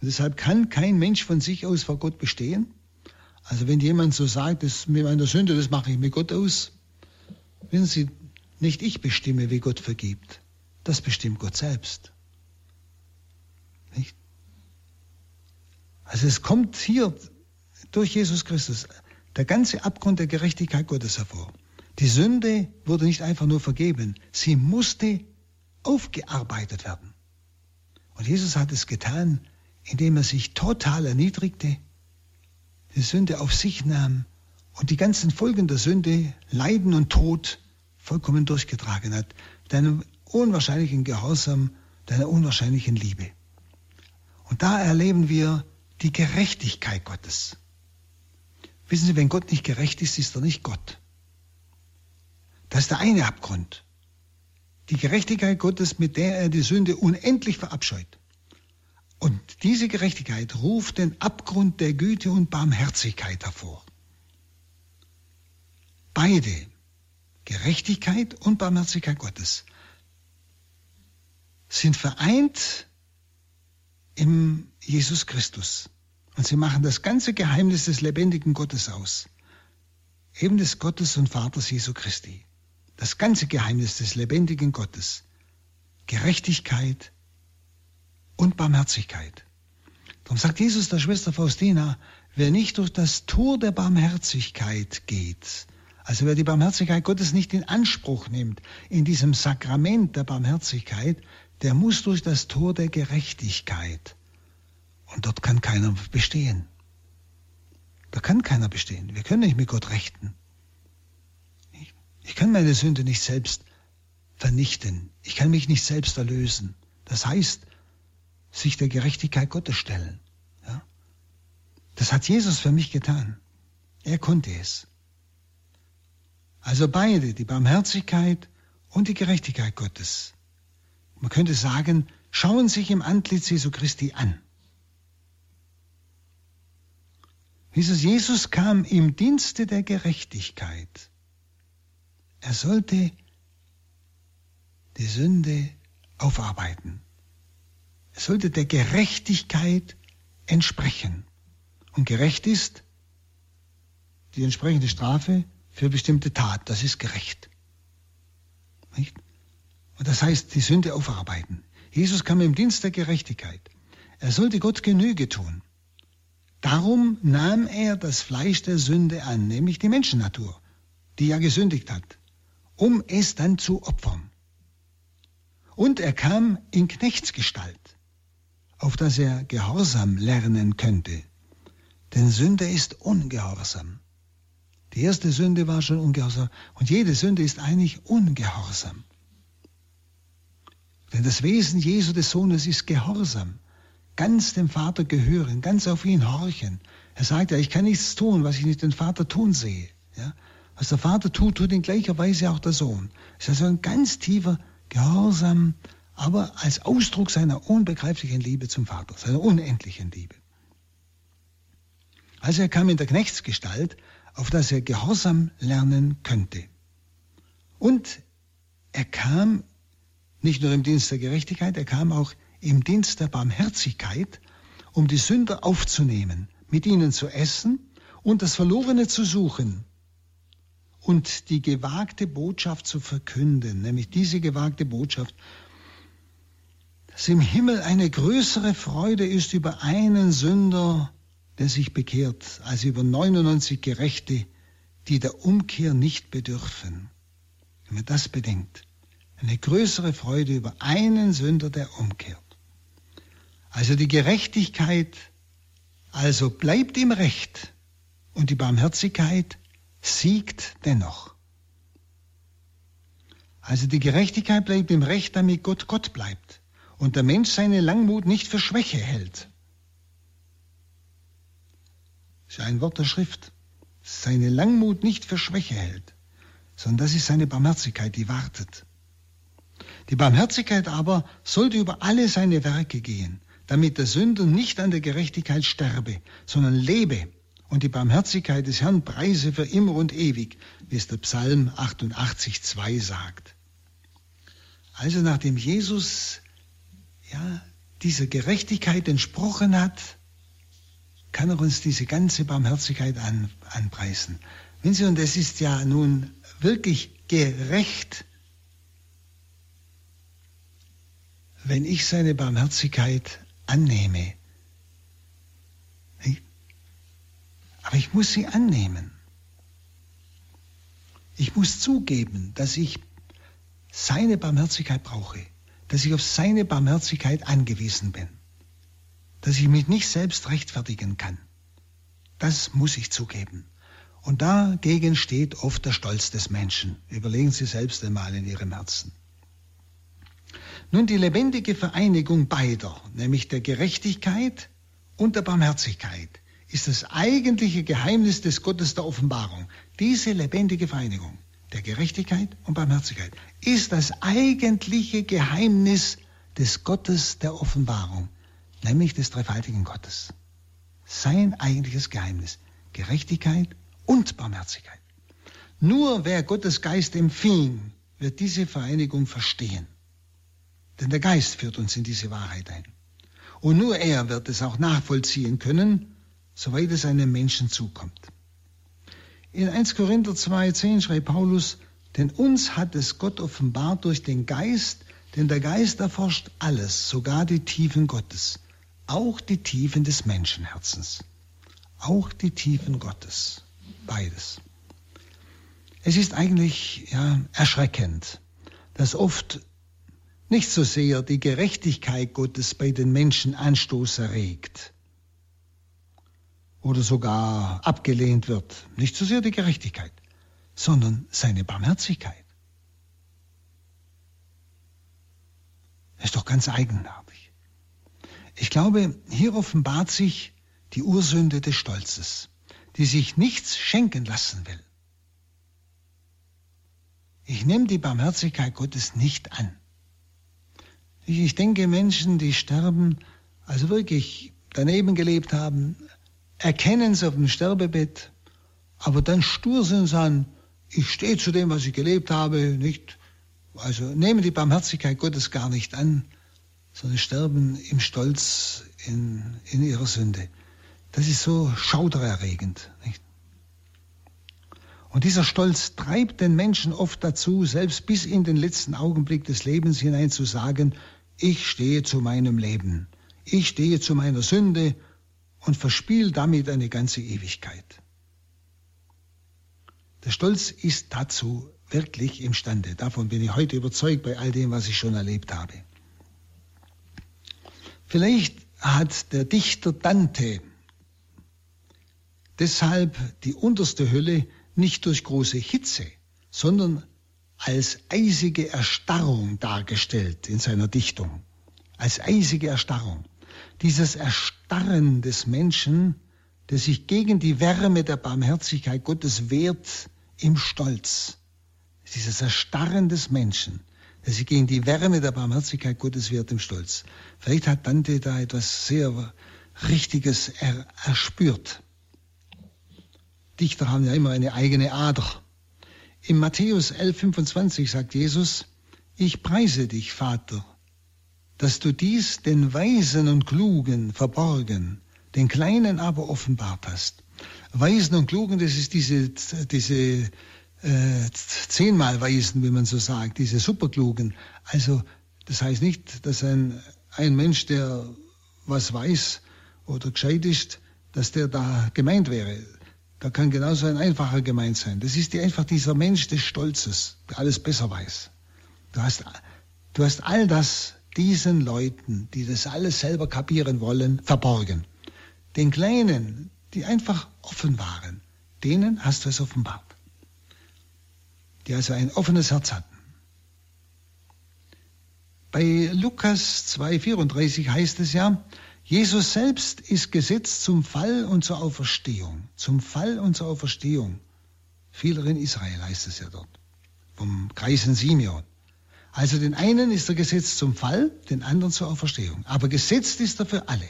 S2: Und deshalb kann kein Mensch von sich aus vor Gott bestehen. Also wenn jemand so sagt, das mit meiner Sünde, das mache ich mit Gott aus, wissen Sie, nicht ich bestimme, wie Gott vergibt. Das bestimmt Gott selbst. Nicht? Also es kommt hier durch Jesus Christus der ganze Abgrund der Gerechtigkeit Gottes hervor. Die Sünde wurde nicht einfach nur vergeben, sie musste aufgearbeitet werden. Und Jesus hat es getan, indem er sich total erniedrigte die Sünde auf sich nahm und die ganzen Folgen der Sünde, Leiden und Tod, vollkommen durchgetragen hat, deinem unwahrscheinlichen Gehorsam, deiner unwahrscheinlichen Liebe. Und da erleben wir die Gerechtigkeit Gottes. Wissen Sie, wenn Gott nicht gerecht ist, ist er nicht Gott. Das ist der eine Abgrund. Die Gerechtigkeit Gottes, mit der er die Sünde unendlich verabscheut. Und diese Gerechtigkeit ruft den Abgrund der Güte und Barmherzigkeit hervor. Beide, Gerechtigkeit und Barmherzigkeit Gottes, sind vereint im Jesus Christus. Und sie machen das ganze Geheimnis des lebendigen Gottes aus. Eben des Gottes und Vaters Jesu Christi. Das ganze Geheimnis des lebendigen Gottes. Gerechtigkeit, und Barmherzigkeit. Darum sagt Jesus der Schwester Faustina, wer nicht durch das Tor der Barmherzigkeit geht, also wer die Barmherzigkeit Gottes nicht in Anspruch nimmt, in diesem Sakrament der Barmherzigkeit, der muss durch das Tor der Gerechtigkeit. Und dort kann keiner bestehen. Da kann keiner bestehen. Wir können nicht mit Gott rechten. Ich kann meine Sünde nicht selbst vernichten. Ich kann mich nicht selbst erlösen. Das heißt, sich der Gerechtigkeit Gottes stellen. Ja? Das hat Jesus für mich getan. Er konnte es. Also beide, die Barmherzigkeit und die Gerechtigkeit Gottes. Man könnte sagen, schauen sich im Antlitz Jesu Christi an. Jesus, Jesus kam im Dienste der Gerechtigkeit. Er sollte die Sünde aufarbeiten. Es sollte der Gerechtigkeit entsprechen. Und gerecht ist die entsprechende Strafe für bestimmte Tat. Das ist gerecht. Nicht? Und das heißt, die Sünde aufarbeiten. Jesus kam im Dienst der Gerechtigkeit. Er sollte Gott Genüge tun. Darum nahm er das Fleisch der Sünde an, nämlich die Menschennatur, die ja gesündigt hat, um es dann zu opfern. Und er kam in Knechtsgestalt auf das er Gehorsam lernen könnte. Denn Sünde ist Ungehorsam. Die erste Sünde war schon Ungehorsam und jede Sünde ist eigentlich Ungehorsam. Denn das Wesen Jesu des Sohnes ist Gehorsam. Ganz dem Vater gehören, ganz auf ihn horchen. Er sagt ja, ich kann nichts tun, was ich nicht den Vater tun sehe. Ja? Was der Vater tut, tut in gleicher Weise auch der Sohn. Es ist also ein ganz tiefer Gehorsam, aber als Ausdruck seiner unbegreiflichen Liebe zum Vater, seiner unendlichen Liebe. Also er kam in der Knechtsgestalt, auf das er Gehorsam lernen könnte. Und er kam nicht nur im Dienst der Gerechtigkeit, er kam auch im Dienst der Barmherzigkeit, um die Sünder aufzunehmen, mit ihnen zu essen und das Verlorene zu suchen und die gewagte Botschaft zu verkünden, nämlich diese gewagte Botschaft, dass im Himmel eine größere Freude ist über einen Sünder, der sich bekehrt, als über 99 Gerechte, die der Umkehr nicht bedürfen. Wenn man das bedenkt, eine größere Freude über einen Sünder, der umkehrt. Also die Gerechtigkeit, also bleibt im Recht und die Barmherzigkeit siegt dennoch. Also die Gerechtigkeit bleibt im Recht, damit Gott Gott bleibt und der Mensch seine Langmut nicht für Schwäche hält. Das ist ein Wort der Schrift. Seine Langmut nicht für Schwäche hält, sondern das ist seine Barmherzigkeit, die wartet. Die Barmherzigkeit aber sollte über alle seine Werke gehen, damit der Sünder nicht an der Gerechtigkeit sterbe, sondern lebe und die Barmherzigkeit des Herrn preise für immer und ewig, wie es der Psalm 88, 2 sagt. Also nachdem Jesus ja, dieser Gerechtigkeit entsprochen hat, kann er uns diese ganze Barmherzigkeit an, anpreisen. Wenn Sie, und es ist ja nun wirklich gerecht, wenn ich seine Barmherzigkeit annehme. Aber ich muss sie annehmen. Ich muss zugeben, dass ich seine Barmherzigkeit brauche, dass ich auf seine Barmherzigkeit angewiesen bin, dass ich mich nicht selbst rechtfertigen kann. Das muss ich zugeben. Und dagegen steht oft der Stolz des Menschen. Überlegen Sie selbst einmal in Ihrem Herzen. Nun die lebendige Vereinigung beider, nämlich der Gerechtigkeit und der Barmherzigkeit, ist das eigentliche Geheimnis des Gottes der Offenbarung. Diese lebendige Vereinigung der Gerechtigkeit und Barmherzigkeit ist das eigentliche Geheimnis des Gottes der Offenbarung, nämlich des dreifaltigen Gottes. Sein eigentliches Geheimnis, Gerechtigkeit und Barmherzigkeit. Nur wer Gottes Geist empfing, wird diese Vereinigung verstehen. Denn der Geist führt uns in diese Wahrheit ein. Und nur er wird es auch nachvollziehen können, soweit es einem Menschen zukommt. In 1 Korinther 2,10 schreibt Paulus, denn uns hat es Gott offenbart durch den Geist, denn der Geist erforscht alles, sogar die Tiefen Gottes, auch die Tiefen des Menschenherzens, auch die Tiefen Gottes, beides. Es ist eigentlich ja, erschreckend, dass oft nicht so sehr die Gerechtigkeit Gottes bei den Menschen Anstoß erregt oder sogar abgelehnt wird. Nicht so sehr die Gerechtigkeit, sondern seine Barmherzigkeit. ist doch ganz eigenartig. Ich glaube, hier offenbart sich die Ursünde des Stolzes, die sich nichts schenken lassen will. Ich nehme die Barmherzigkeit Gottes nicht an. Ich denke, Menschen, die sterben, also wirklich daneben gelebt haben, erkennen es auf dem Sterbebett, aber dann stur sind und sagen, ich stehe zu dem, was ich gelebt habe, nicht, also nehmen die Barmherzigkeit Gottes gar nicht an, sondern sterben im Stolz in, in ihrer Sünde. Das ist so schaudererregend. Nicht? Und dieser Stolz treibt den Menschen oft dazu, selbst bis in den letzten Augenblick des Lebens hinein zu sagen, ich stehe zu meinem Leben, ich stehe zu meiner Sünde und verspiele damit eine ganze Ewigkeit. Der Stolz ist dazu wirklich imstande. Davon bin ich heute überzeugt bei all dem, was ich schon erlebt habe. Vielleicht hat der Dichter Dante deshalb die unterste Hölle nicht durch große Hitze, sondern als eisige Erstarrung dargestellt in seiner Dichtung. Als eisige Erstarrung. Dieses Erstarren des Menschen, der sich gegen die Wärme der Barmherzigkeit Gottes wehrt im Stolz. Dieses Erstarren des Menschen, der sich gegen die Wärme der Barmherzigkeit Gottes wehrt im Stolz. Vielleicht hat Dante da etwas sehr Richtiges er, erspürt. Dichter haben ja immer eine eigene Ader. In Matthäus 11,25 sagt Jesus, ich preise dich, Vater, dass du dies den Weisen und Klugen verborgen, den Kleinen aber offenbart hast. Weisen und Klugen, das ist diese, diese äh, zehnmal Weisen, wie man so sagt, diese Superklugen. Also das heißt nicht, dass ein, ein Mensch, der was weiß oder gescheit ist, dass der da gemeint wäre. Da kann genauso ein einfacher gemeint sein. Das ist einfach dieser Mensch des Stolzes, der alles besser weiß. Du hast, du hast all das diesen Leuten, die das alles selber kapieren wollen, verborgen. Den Kleinen, die einfach offen waren, denen hast du es offenbart. Die also ein offenes Herz hatten. Bei Lukas 2,34 heißt es ja, Jesus selbst ist gesetzt zum Fall und zur Auferstehung. Zum Fall und zur Auferstehung. Vieler in Israel heißt es ja dort. Vom Kreisen Simeon. Also den einen ist er gesetzt zum Fall, den anderen zur Auferstehung. Aber gesetzt ist er für alle.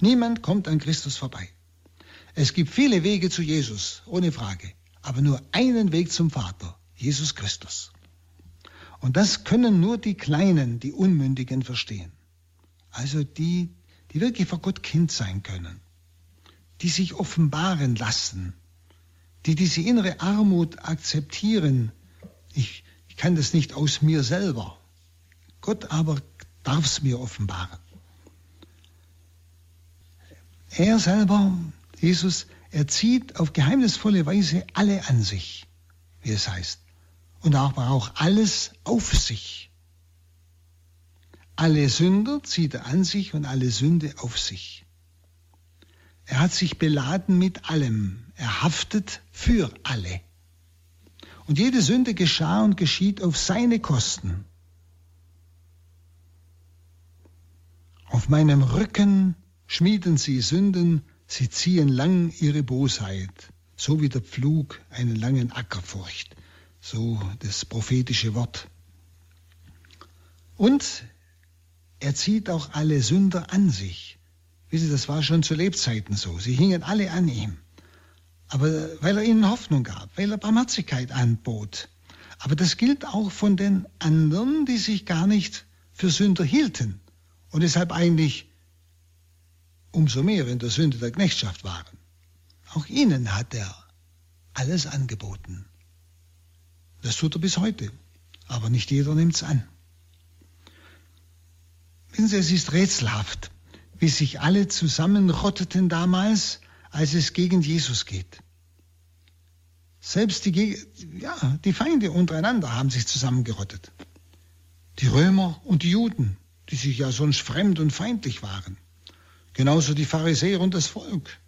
S2: Niemand kommt an Christus vorbei. Es gibt viele Wege zu Jesus, ohne Frage. Aber nur einen Weg zum Vater, Jesus Christus. Und das können nur die Kleinen, die Unmündigen verstehen. Also die, die wirklich vor Gott Kind sein können. Die sich offenbaren lassen. Die diese innere Armut akzeptieren. Ich, kann das nicht aus mir selber. Gott aber darf es mir offenbaren. Er selber, Jesus, er zieht auf geheimnisvolle Weise alle an sich, wie es heißt, und auch alles auf sich. Alle Sünder zieht er an sich und alle Sünde auf sich. Er hat sich beladen mit allem. Er haftet für alle. Und jede Sünde geschah und geschieht auf seine Kosten. Auf meinem Rücken schmieden sie Sünden, sie ziehen lang ihre Bosheit, so wie der Pflug einen langen Acker furcht, so das prophetische Wort. Und er zieht auch alle Sünder an sich. Wissen Sie, das war schon zu Lebzeiten so. Sie hingen alle an ihm aber weil er ihnen Hoffnung gab, weil er Barmherzigkeit anbot. Aber das gilt auch von den anderen, die sich gar nicht für Sünder hielten und deshalb eigentlich umso mehr in der Sünde der Knechtschaft waren. Auch ihnen hat er alles angeboten. Das tut er bis heute, aber nicht jeder nimmt es an. Wissen Sie, es ist rätselhaft, wie sich alle zusammenrotteten damals, als es gegen Jesus geht. Selbst die, ja, die Feinde untereinander haben sich zusammengerottet. Die Römer und die Juden, die sich ja sonst fremd und feindlich waren. Genauso die Pharisäer und das Volk,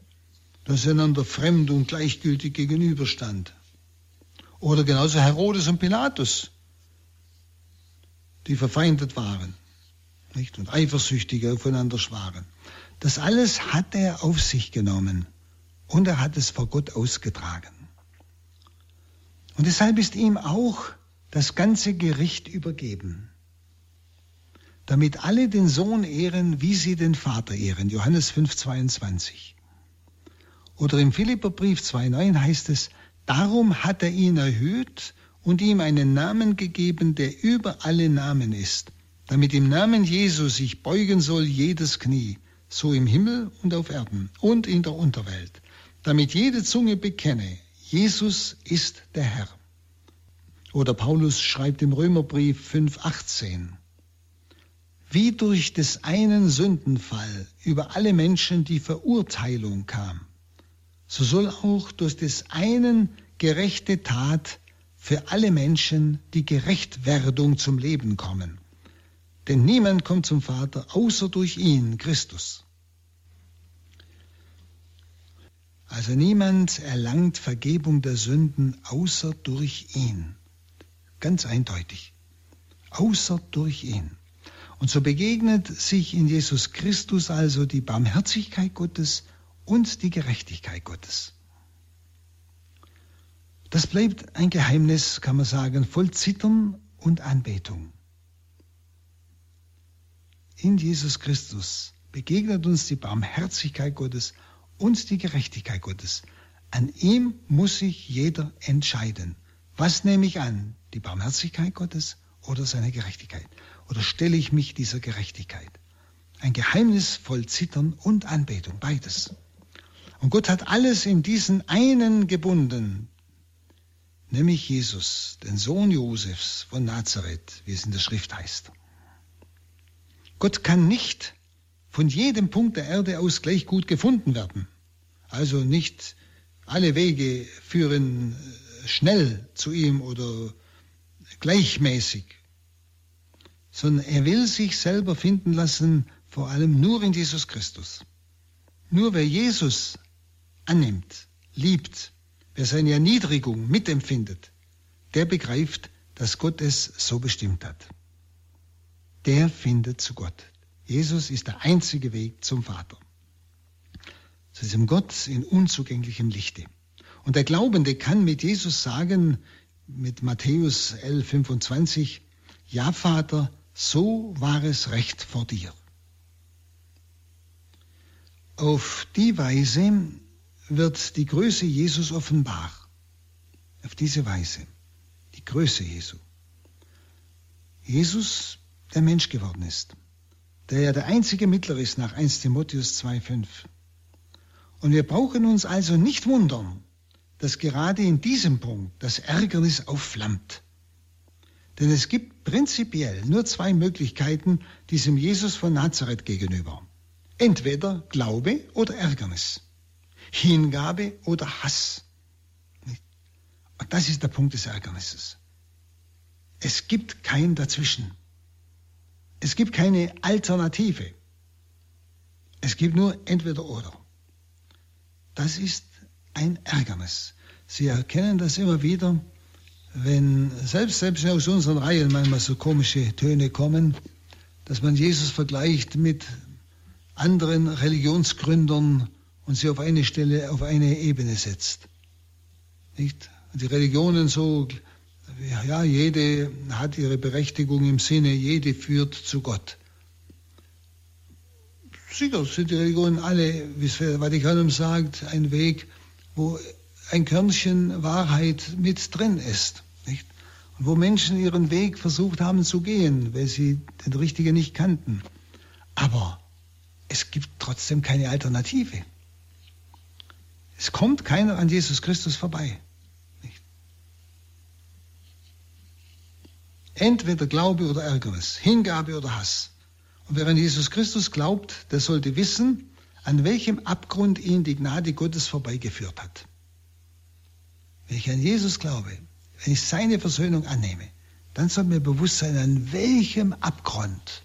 S2: das einander fremd und gleichgültig gegenüberstand. Oder genauso Herodes und Pilatus, die verfeindet waren nicht? und eifersüchtig aufeinander schwaren. Das alles hat er auf sich genommen und er hat es vor Gott ausgetragen. Und deshalb ist ihm auch das ganze Gericht übergeben, damit alle den Sohn ehren, wie sie den Vater ehren. Johannes 5, 22. Oder im Philipperbrief 2,9 heißt es, darum hat er ihn erhöht und ihm einen Namen gegeben, der über alle Namen ist, damit im Namen Jesu sich beugen soll jedes Knie, so im Himmel und auf Erden und in der Unterwelt, damit jede Zunge bekenne, Jesus ist der Herr. Oder Paulus schreibt im Römerbrief 5.18, wie durch des einen Sündenfall über alle Menschen die Verurteilung kam, so soll auch durch des einen gerechte Tat für alle Menschen die Gerechtwerdung zum Leben kommen. Denn niemand kommt zum Vater außer durch ihn, Christus. Also niemand erlangt Vergebung der Sünden außer durch ihn. Ganz eindeutig. Außer durch ihn. Und so begegnet sich in Jesus Christus also die Barmherzigkeit Gottes und die Gerechtigkeit Gottes. Das bleibt ein Geheimnis, kann man sagen, voll Zittern und Anbetung. In Jesus Christus begegnet uns die Barmherzigkeit Gottes und die Gerechtigkeit Gottes. An ihm muss sich jeder entscheiden. Was nehme ich an? Die Barmherzigkeit Gottes oder seine Gerechtigkeit? Oder stelle ich mich dieser Gerechtigkeit? Ein Geheimnis voll Zittern und Anbetung, beides. Und Gott hat alles in diesen einen gebunden, nämlich Jesus, den Sohn Josefs von Nazareth, wie es in der Schrift heißt. Gott kann nicht von jedem Punkt der Erde aus gleich gut gefunden werden. Also nicht alle Wege führen äh, schnell zu ihm oder gleichmäßig, sondern er will sich selber finden lassen, vor allem nur in Jesus Christus. Nur wer Jesus annimmt, liebt, wer seine Erniedrigung mitempfindet, der begreift, dass Gott es so bestimmt hat. Der findet zu Gott. Jesus ist der einzige Weg zum Vater. Zu diesem Gott in unzugänglichem Lichte. Und der Glaubende kann mit Jesus sagen, mit Matthäus 11, 25, ja Vater, so war es recht vor dir. Auf die Weise wird die Größe Jesus offenbar. Auf diese Weise. Die Größe Jesu. Jesus, der Mensch geworden ist der ja der einzige Mittler ist nach 1 Timotheus 2.5. Und wir brauchen uns also nicht wundern, dass gerade in diesem Punkt das Ärgernis aufflammt. Denn es gibt prinzipiell nur zwei Möglichkeiten diesem Jesus von Nazareth gegenüber. Entweder Glaube oder Ärgernis, Hingabe oder Hass. Und das ist der Punkt des Ärgernisses. Es gibt kein Dazwischen. Es gibt keine Alternative. Es gibt nur entweder oder. Das ist ein Ärgernis. Sie erkennen das immer wieder, wenn selbst, selbst aus unseren Reihen manchmal so komische Töne kommen, dass man Jesus vergleicht mit anderen Religionsgründern und sie auf eine Stelle, auf eine Ebene setzt. Nicht? Die Religionen so ja, jede hat ihre Berechtigung im Sinne, jede führt zu Gott. Sicher sind die Religionen alle, wie es Vatikanum sagt, ein Weg, wo ein Körnchen Wahrheit mit drin ist. Nicht? Und wo Menschen ihren Weg versucht haben zu gehen, weil sie den richtigen nicht kannten. Aber es gibt trotzdem keine Alternative. Es kommt keiner an Jesus Christus vorbei. Entweder Glaube oder Ärgernis, Hingabe oder Hass. Und wer an Jesus Christus glaubt, der sollte wissen, an welchem Abgrund ihn die Gnade Gottes vorbeigeführt hat. Wenn ich an Jesus glaube, wenn ich seine Versöhnung annehme, dann soll mir bewusst sein, an welchem Abgrund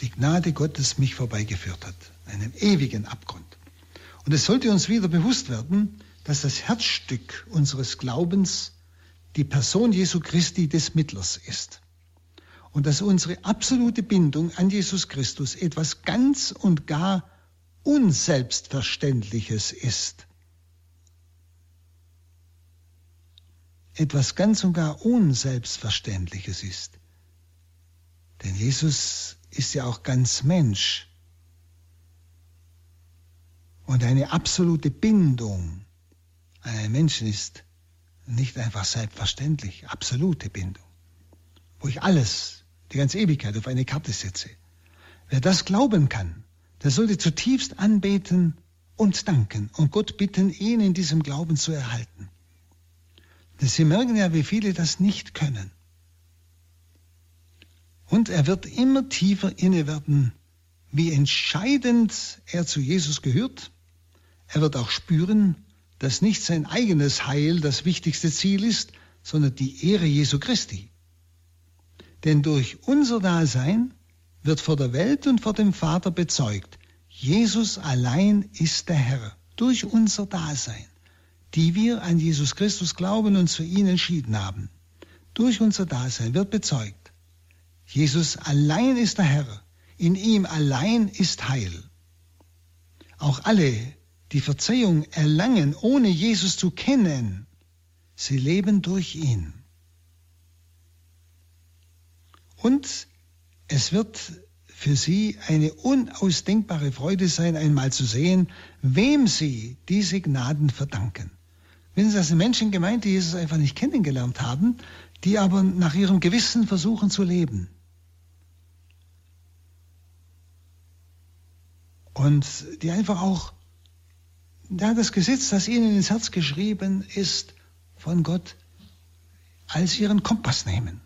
S2: die Gnade Gottes mich vorbeigeführt hat. Einem ewigen Abgrund. Und es sollte uns wieder bewusst werden, dass das Herzstück unseres Glaubens die Person Jesu Christi des Mittlers ist. Und dass unsere absolute Bindung an Jesus Christus etwas ganz und gar Unselbstverständliches ist. Etwas ganz und gar Unselbstverständliches ist. Denn Jesus ist ja auch ganz Mensch. Und eine absolute Bindung an einen Menschen ist nicht einfach selbstverständlich, absolute Bindung, wo ich alles, die ganze Ewigkeit auf eine Karte setze. Wer das glauben kann, der sollte zutiefst anbeten und danken und Gott bitten, ihn in diesem Glauben zu erhalten. Denn Sie merken ja, wie viele das nicht können. Und er wird immer tiefer inne werden, wie entscheidend er zu Jesus gehört. Er wird auch spüren, dass nicht sein eigenes Heil das wichtigste Ziel ist, sondern die Ehre Jesu Christi. Denn durch unser Dasein wird vor der Welt und vor dem Vater bezeugt, Jesus allein ist der Herr, durch unser Dasein, die wir an Jesus Christus glauben und für ihn entschieden haben. Durch unser Dasein wird bezeugt, Jesus allein ist der Herr, in ihm allein ist Heil. Auch alle, die Verzeihung erlangen, ohne Jesus zu kennen, sie leben durch ihn. Und es wird für sie eine unausdenkbare Freude sein, einmal zu sehen, wem sie diese Gnaden verdanken. Wenn Sie, das sind Menschen gemeint, die Jesus einfach nicht kennengelernt haben, die aber nach ihrem Gewissen versuchen zu leben. Und die einfach auch ja, das Gesetz, das ihnen ins Herz geschrieben ist, von Gott als ihren Kompass nehmen.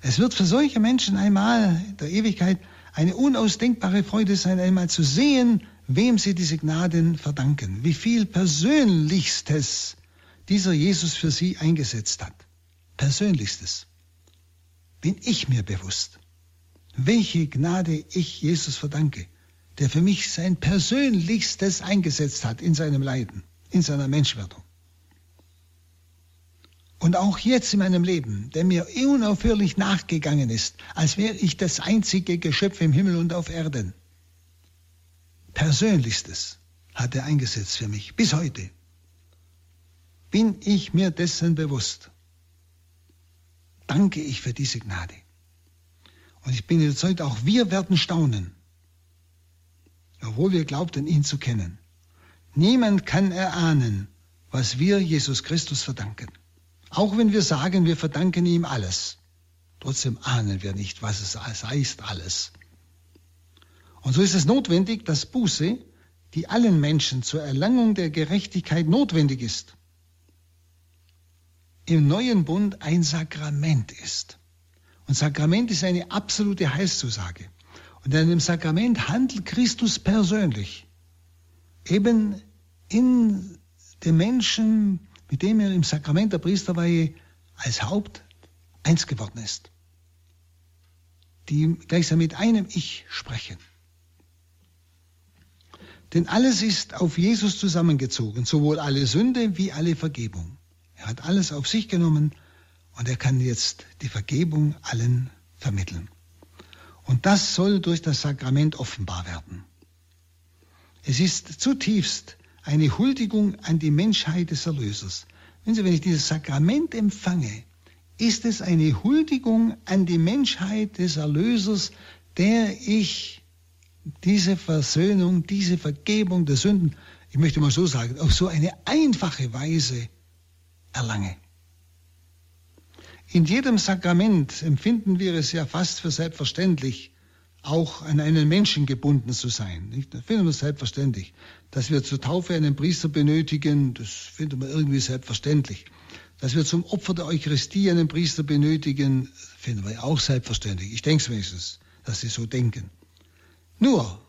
S2: Es wird für solche Menschen einmal der Ewigkeit eine unausdenkbare Freude sein, einmal zu sehen, wem sie diese Gnaden verdanken, wie viel Persönlichstes dieser Jesus für sie eingesetzt hat. Persönlichstes. Bin ich mir bewusst, welche Gnade ich Jesus verdanke, der für mich sein Persönlichstes eingesetzt hat in seinem Leiden, in seiner Menschwerdung. Und auch jetzt in meinem Leben, der mir unaufhörlich nachgegangen ist, als wäre ich das einzige Geschöpf im Himmel und auf Erden. Persönlichstes hat er eingesetzt für mich, bis heute. Bin ich mir dessen bewusst. Danke ich für diese Gnade. Und ich bin überzeugt, auch wir werden staunen, obwohl wir glaubten, ihn zu kennen. Niemand kann erahnen, was wir Jesus Christus verdanken. Auch wenn wir sagen, wir verdanken ihm alles. Trotzdem ahnen wir nicht, was es heißt alles. Und so ist es notwendig, dass Buße, die allen Menschen zur Erlangung der Gerechtigkeit notwendig ist, im neuen Bund ein Sakrament ist. Und Sakrament ist eine absolute Heilszusage. Und in dem Sakrament handelt Christus persönlich, eben in dem Menschen, mit dem er im Sakrament der Priesterweihe als Haupt eins geworden ist, die gleichsam mit einem Ich sprechen. Denn alles ist auf Jesus zusammengezogen, sowohl alle Sünde wie alle Vergebung. Er hat alles auf sich genommen und er kann jetzt die Vergebung allen vermitteln. Und das soll durch das Sakrament offenbar werden. Es ist zutiefst eine Huldigung an die Menschheit des Erlösers. Wenn Sie, wenn ich dieses Sakrament empfange, ist es eine Huldigung an die Menschheit des Erlösers, der ich diese Versöhnung, diese Vergebung der Sünden, ich möchte mal so sagen, auf so eine einfache Weise erlange. In jedem Sakrament empfinden wir es ja fast für selbstverständlich, auch an einen Menschen gebunden zu sein. Nicht? Das finden wir selbstverständlich. Dass wir zur Taufe einen Priester benötigen, das finden wir irgendwie selbstverständlich. Dass wir zum Opfer der Eucharistie einen Priester benötigen, finden wir auch selbstverständlich. Ich denke es wenigstens, dass sie so denken. Nur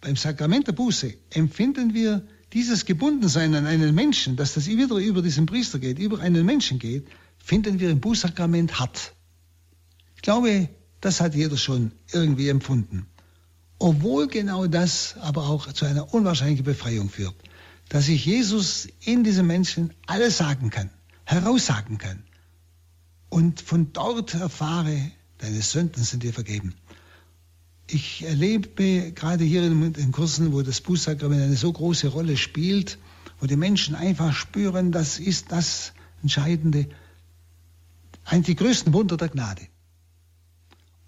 S2: beim Sakrament der Buße empfinden wir dieses Gebundensein an einen Menschen, dass das wieder über diesen Priester geht, über einen Menschen geht, finden wir im Bußsakrament hart. Ich glaube, das hat jeder schon irgendwie empfunden. Obwohl genau das aber auch zu einer unwahrscheinlichen Befreiung führt. Dass ich Jesus in diesem Menschen alles sagen kann, heraussagen kann. Und von dort erfahre, deine Sünden sind dir vergeben. Ich erlebe gerade hier in den Kursen, wo das Bußsakrament eine so große Rolle spielt, wo die Menschen einfach spüren, das ist das Entscheidende, eines der größten Wunder der Gnade.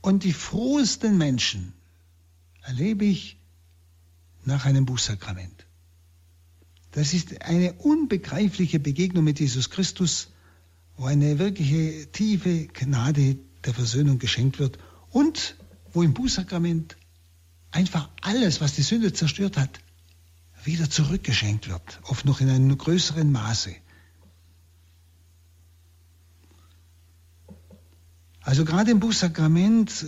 S2: Und die frohesten Menschen erlebe ich nach einem Bußsakrament. Das ist eine unbegreifliche Begegnung mit Jesus Christus, wo eine wirkliche tiefe Gnade der Versöhnung geschenkt wird und wo im Bußsakrament einfach alles, was die Sünde zerstört hat, wieder zurückgeschenkt wird, oft noch in einem größeren Maße. Also gerade im Bußsakrament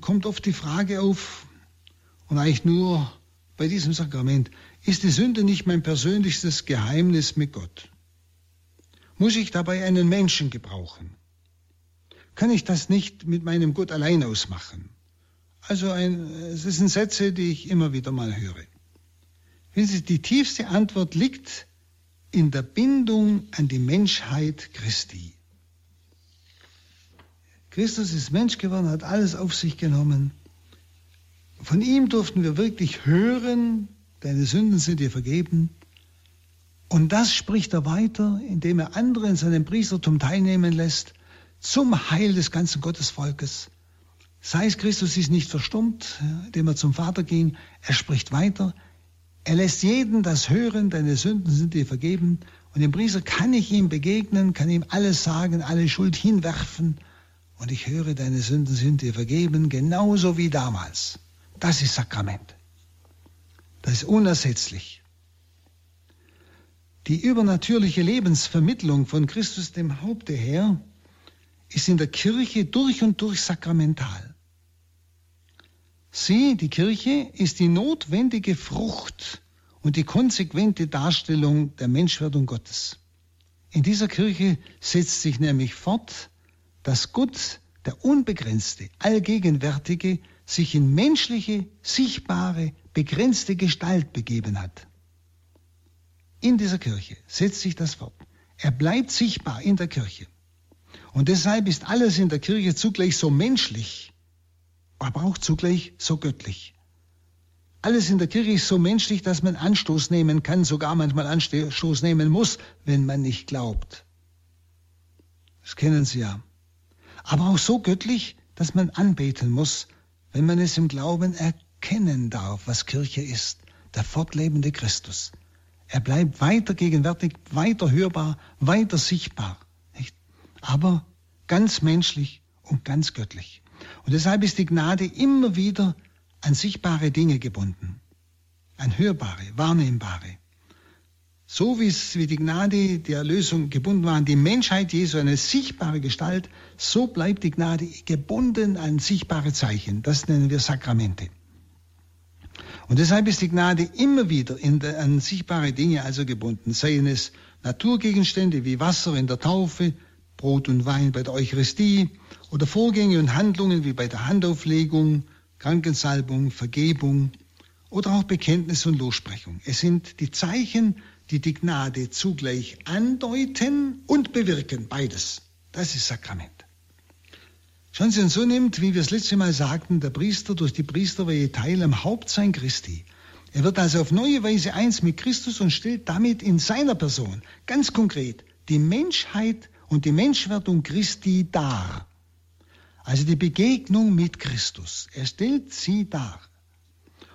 S2: kommt oft die Frage auf, und eigentlich nur bei diesem Sakrament, ist die Sünde nicht mein persönlichstes Geheimnis mit Gott? Muss ich dabei einen Menschen gebrauchen? Kann ich das nicht mit meinem Gott allein ausmachen? Also ein, es sind Sätze, die ich immer wieder mal höre. Wissen Sie, die tiefste Antwort liegt in der Bindung an die Menschheit Christi. Christus ist Mensch geworden, hat alles auf sich genommen. Von ihm durften wir wirklich hören, deine Sünden sind dir vergeben. Und das spricht er weiter, indem er andere in seinem Priestertum teilnehmen lässt, zum Heil des ganzen Gottesvolkes. Sei es Christus ist nicht verstummt, indem er zum Vater ging, er spricht weiter, er lässt jeden das hören, deine Sünden sind dir vergeben. Und im Priester kann ich ihm begegnen, kann ihm alles sagen, alle Schuld hinwerfen. Und ich höre, deine Sünden sind dir vergeben, genauso wie damals. Das ist Sakrament. Das ist unersetzlich. Die übernatürliche Lebensvermittlung von Christus dem Haupte her ist in der Kirche durch und durch sakramental. Sie, die Kirche, ist die notwendige Frucht und die konsequente Darstellung der Menschwerdung Gottes. In dieser Kirche setzt sich nämlich fort, dass Gott, der Unbegrenzte, Allgegenwärtige, sich in menschliche, sichtbare, begrenzte Gestalt begeben hat. In dieser Kirche setzt sich das fort. Er bleibt sichtbar in der Kirche. Und deshalb ist alles in der Kirche zugleich so menschlich, aber auch zugleich so göttlich. Alles in der Kirche ist so menschlich, dass man Anstoß nehmen kann, sogar manchmal Anstoß nehmen muss, wenn man nicht glaubt. Das kennen Sie ja. Aber auch so göttlich, dass man anbeten muss, wenn man es im Glauben erkennen darf, was Kirche ist, der fortlebende Christus. Er bleibt weiter gegenwärtig, weiter hörbar, weiter sichtbar. Nicht? Aber ganz menschlich und ganz göttlich. Und deshalb ist die Gnade immer wieder an sichtbare Dinge gebunden, an hörbare, wahrnehmbare. So wie es wie die Gnade der Erlösung gebunden war an die Menschheit Jesu, eine sichtbare Gestalt, so bleibt die Gnade gebunden an sichtbare Zeichen. Das nennen wir Sakramente. Und deshalb ist die Gnade immer wieder der, an sichtbare Dinge also gebunden, seien es Naturgegenstände wie Wasser in der Taufe, Brot und Wein bei der Eucharistie, oder Vorgänge und Handlungen wie bei der Handauflegung, Krankensalbung, Vergebung oder auch Bekenntnis und Lossprechung. Es sind die Zeichen, die die Gnade zugleich andeuten und bewirken, beides. Das ist Sakrament. Schauen Sie, und so nimmt, wie wir es letzte Mal sagten, der Priester durch die Priesterweihe teil am Hauptsein Christi. Er wird also auf neue Weise eins mit Christus und stellt damit in seiner Person ganz konkret die Menschheit und die Menschwerdung Christi dar. Also die Begegnung mit Christus. Er stellt sie dar.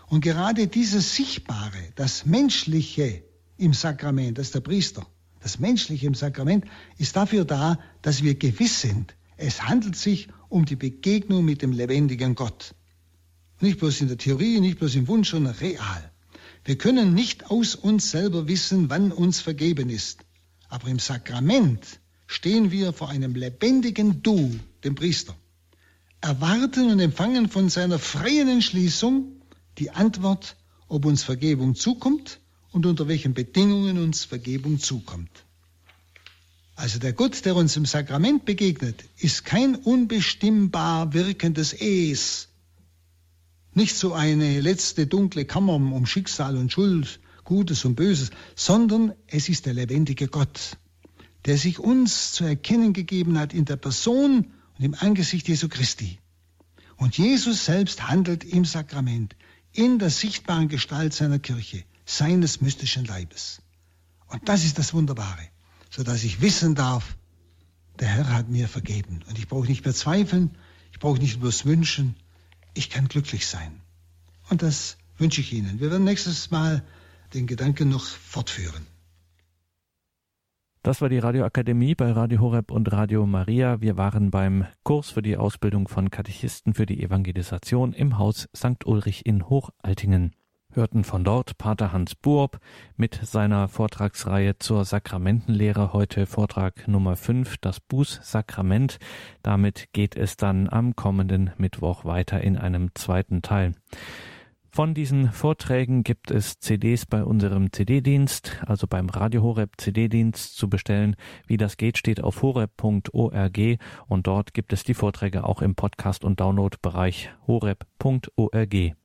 S2: Und gerade dieses Sichtbare, das Menschliche im Sakrament, das ist der Priester, das Menschliche im Sakrament, ist dafür da, dass wir gewiss sind, es handelt sich um die Begegnung mit dem lebendigen Gott. Nicht bloß in der Theorie, nicht bloß im Wunsch, sondern real. Wir können nicht aus uns selber wissen, wann uns vergeben ist. Aber im Sakrament stehen wir vor einem lebendigen Du, dem Priester erwarten und empfangen von seiner freien Entschließung die Antwort, ob uns Vergebung zukommt und unter welchen Bedingungen uns Vergebung zukommt. Also der Gott, der uns im Sakrament begegnet, ist kein unbestimmbar wirkendes Es, nicht so eine letzte dunkle Kammer um Schicksal und Schuld, Gutes und Böses, sondern es ist der lebendige Gott, der sich uns zu erkennen gegeben hat in der Person und im Angesicht Jesu Christi. Und Jesus selbst handelt im Sakrament, in der sichtbaren Gestalt seiner Kirche, seines mystischen Leibes. Und das ist das Wunderbare, so dass ich wissen darf, der Herr hat mir vergeben. Und ich brauche nicht mehr zweifeln, ich brauche nicht bloß wünschen, ich kann glücklich sein. Und das wünsche ich Ihnen. Wir werden nächstes Mal den Gedanken noch fortführen.
S1: Das war die Radioakademie bei Radio Horeb und Radio Maria. Wir waren beim Kurs für die Ausbildung von Katechisten für die Evangelisation im Haus St. Ulrich in Hochaltingen. Hörten von dort Pater Hans Buob mit seiner Vortragsreihe zur Sakramentenlehre. Heute Vortrag Nummer 5, das Bußsakrament. Damit geht es dann am kommenden Mittwoch weiter in einem zweiten Teil. Von diesen Vorträgen gibt es CDs bei unserem CD-Dienst, also beim Radio Horeb CD-Dienst zu bestellen. Wie das geht, steht auf horeb.org und dort gibt es die Vorträge auch im Podcast- und Download-Bereich horeb.org.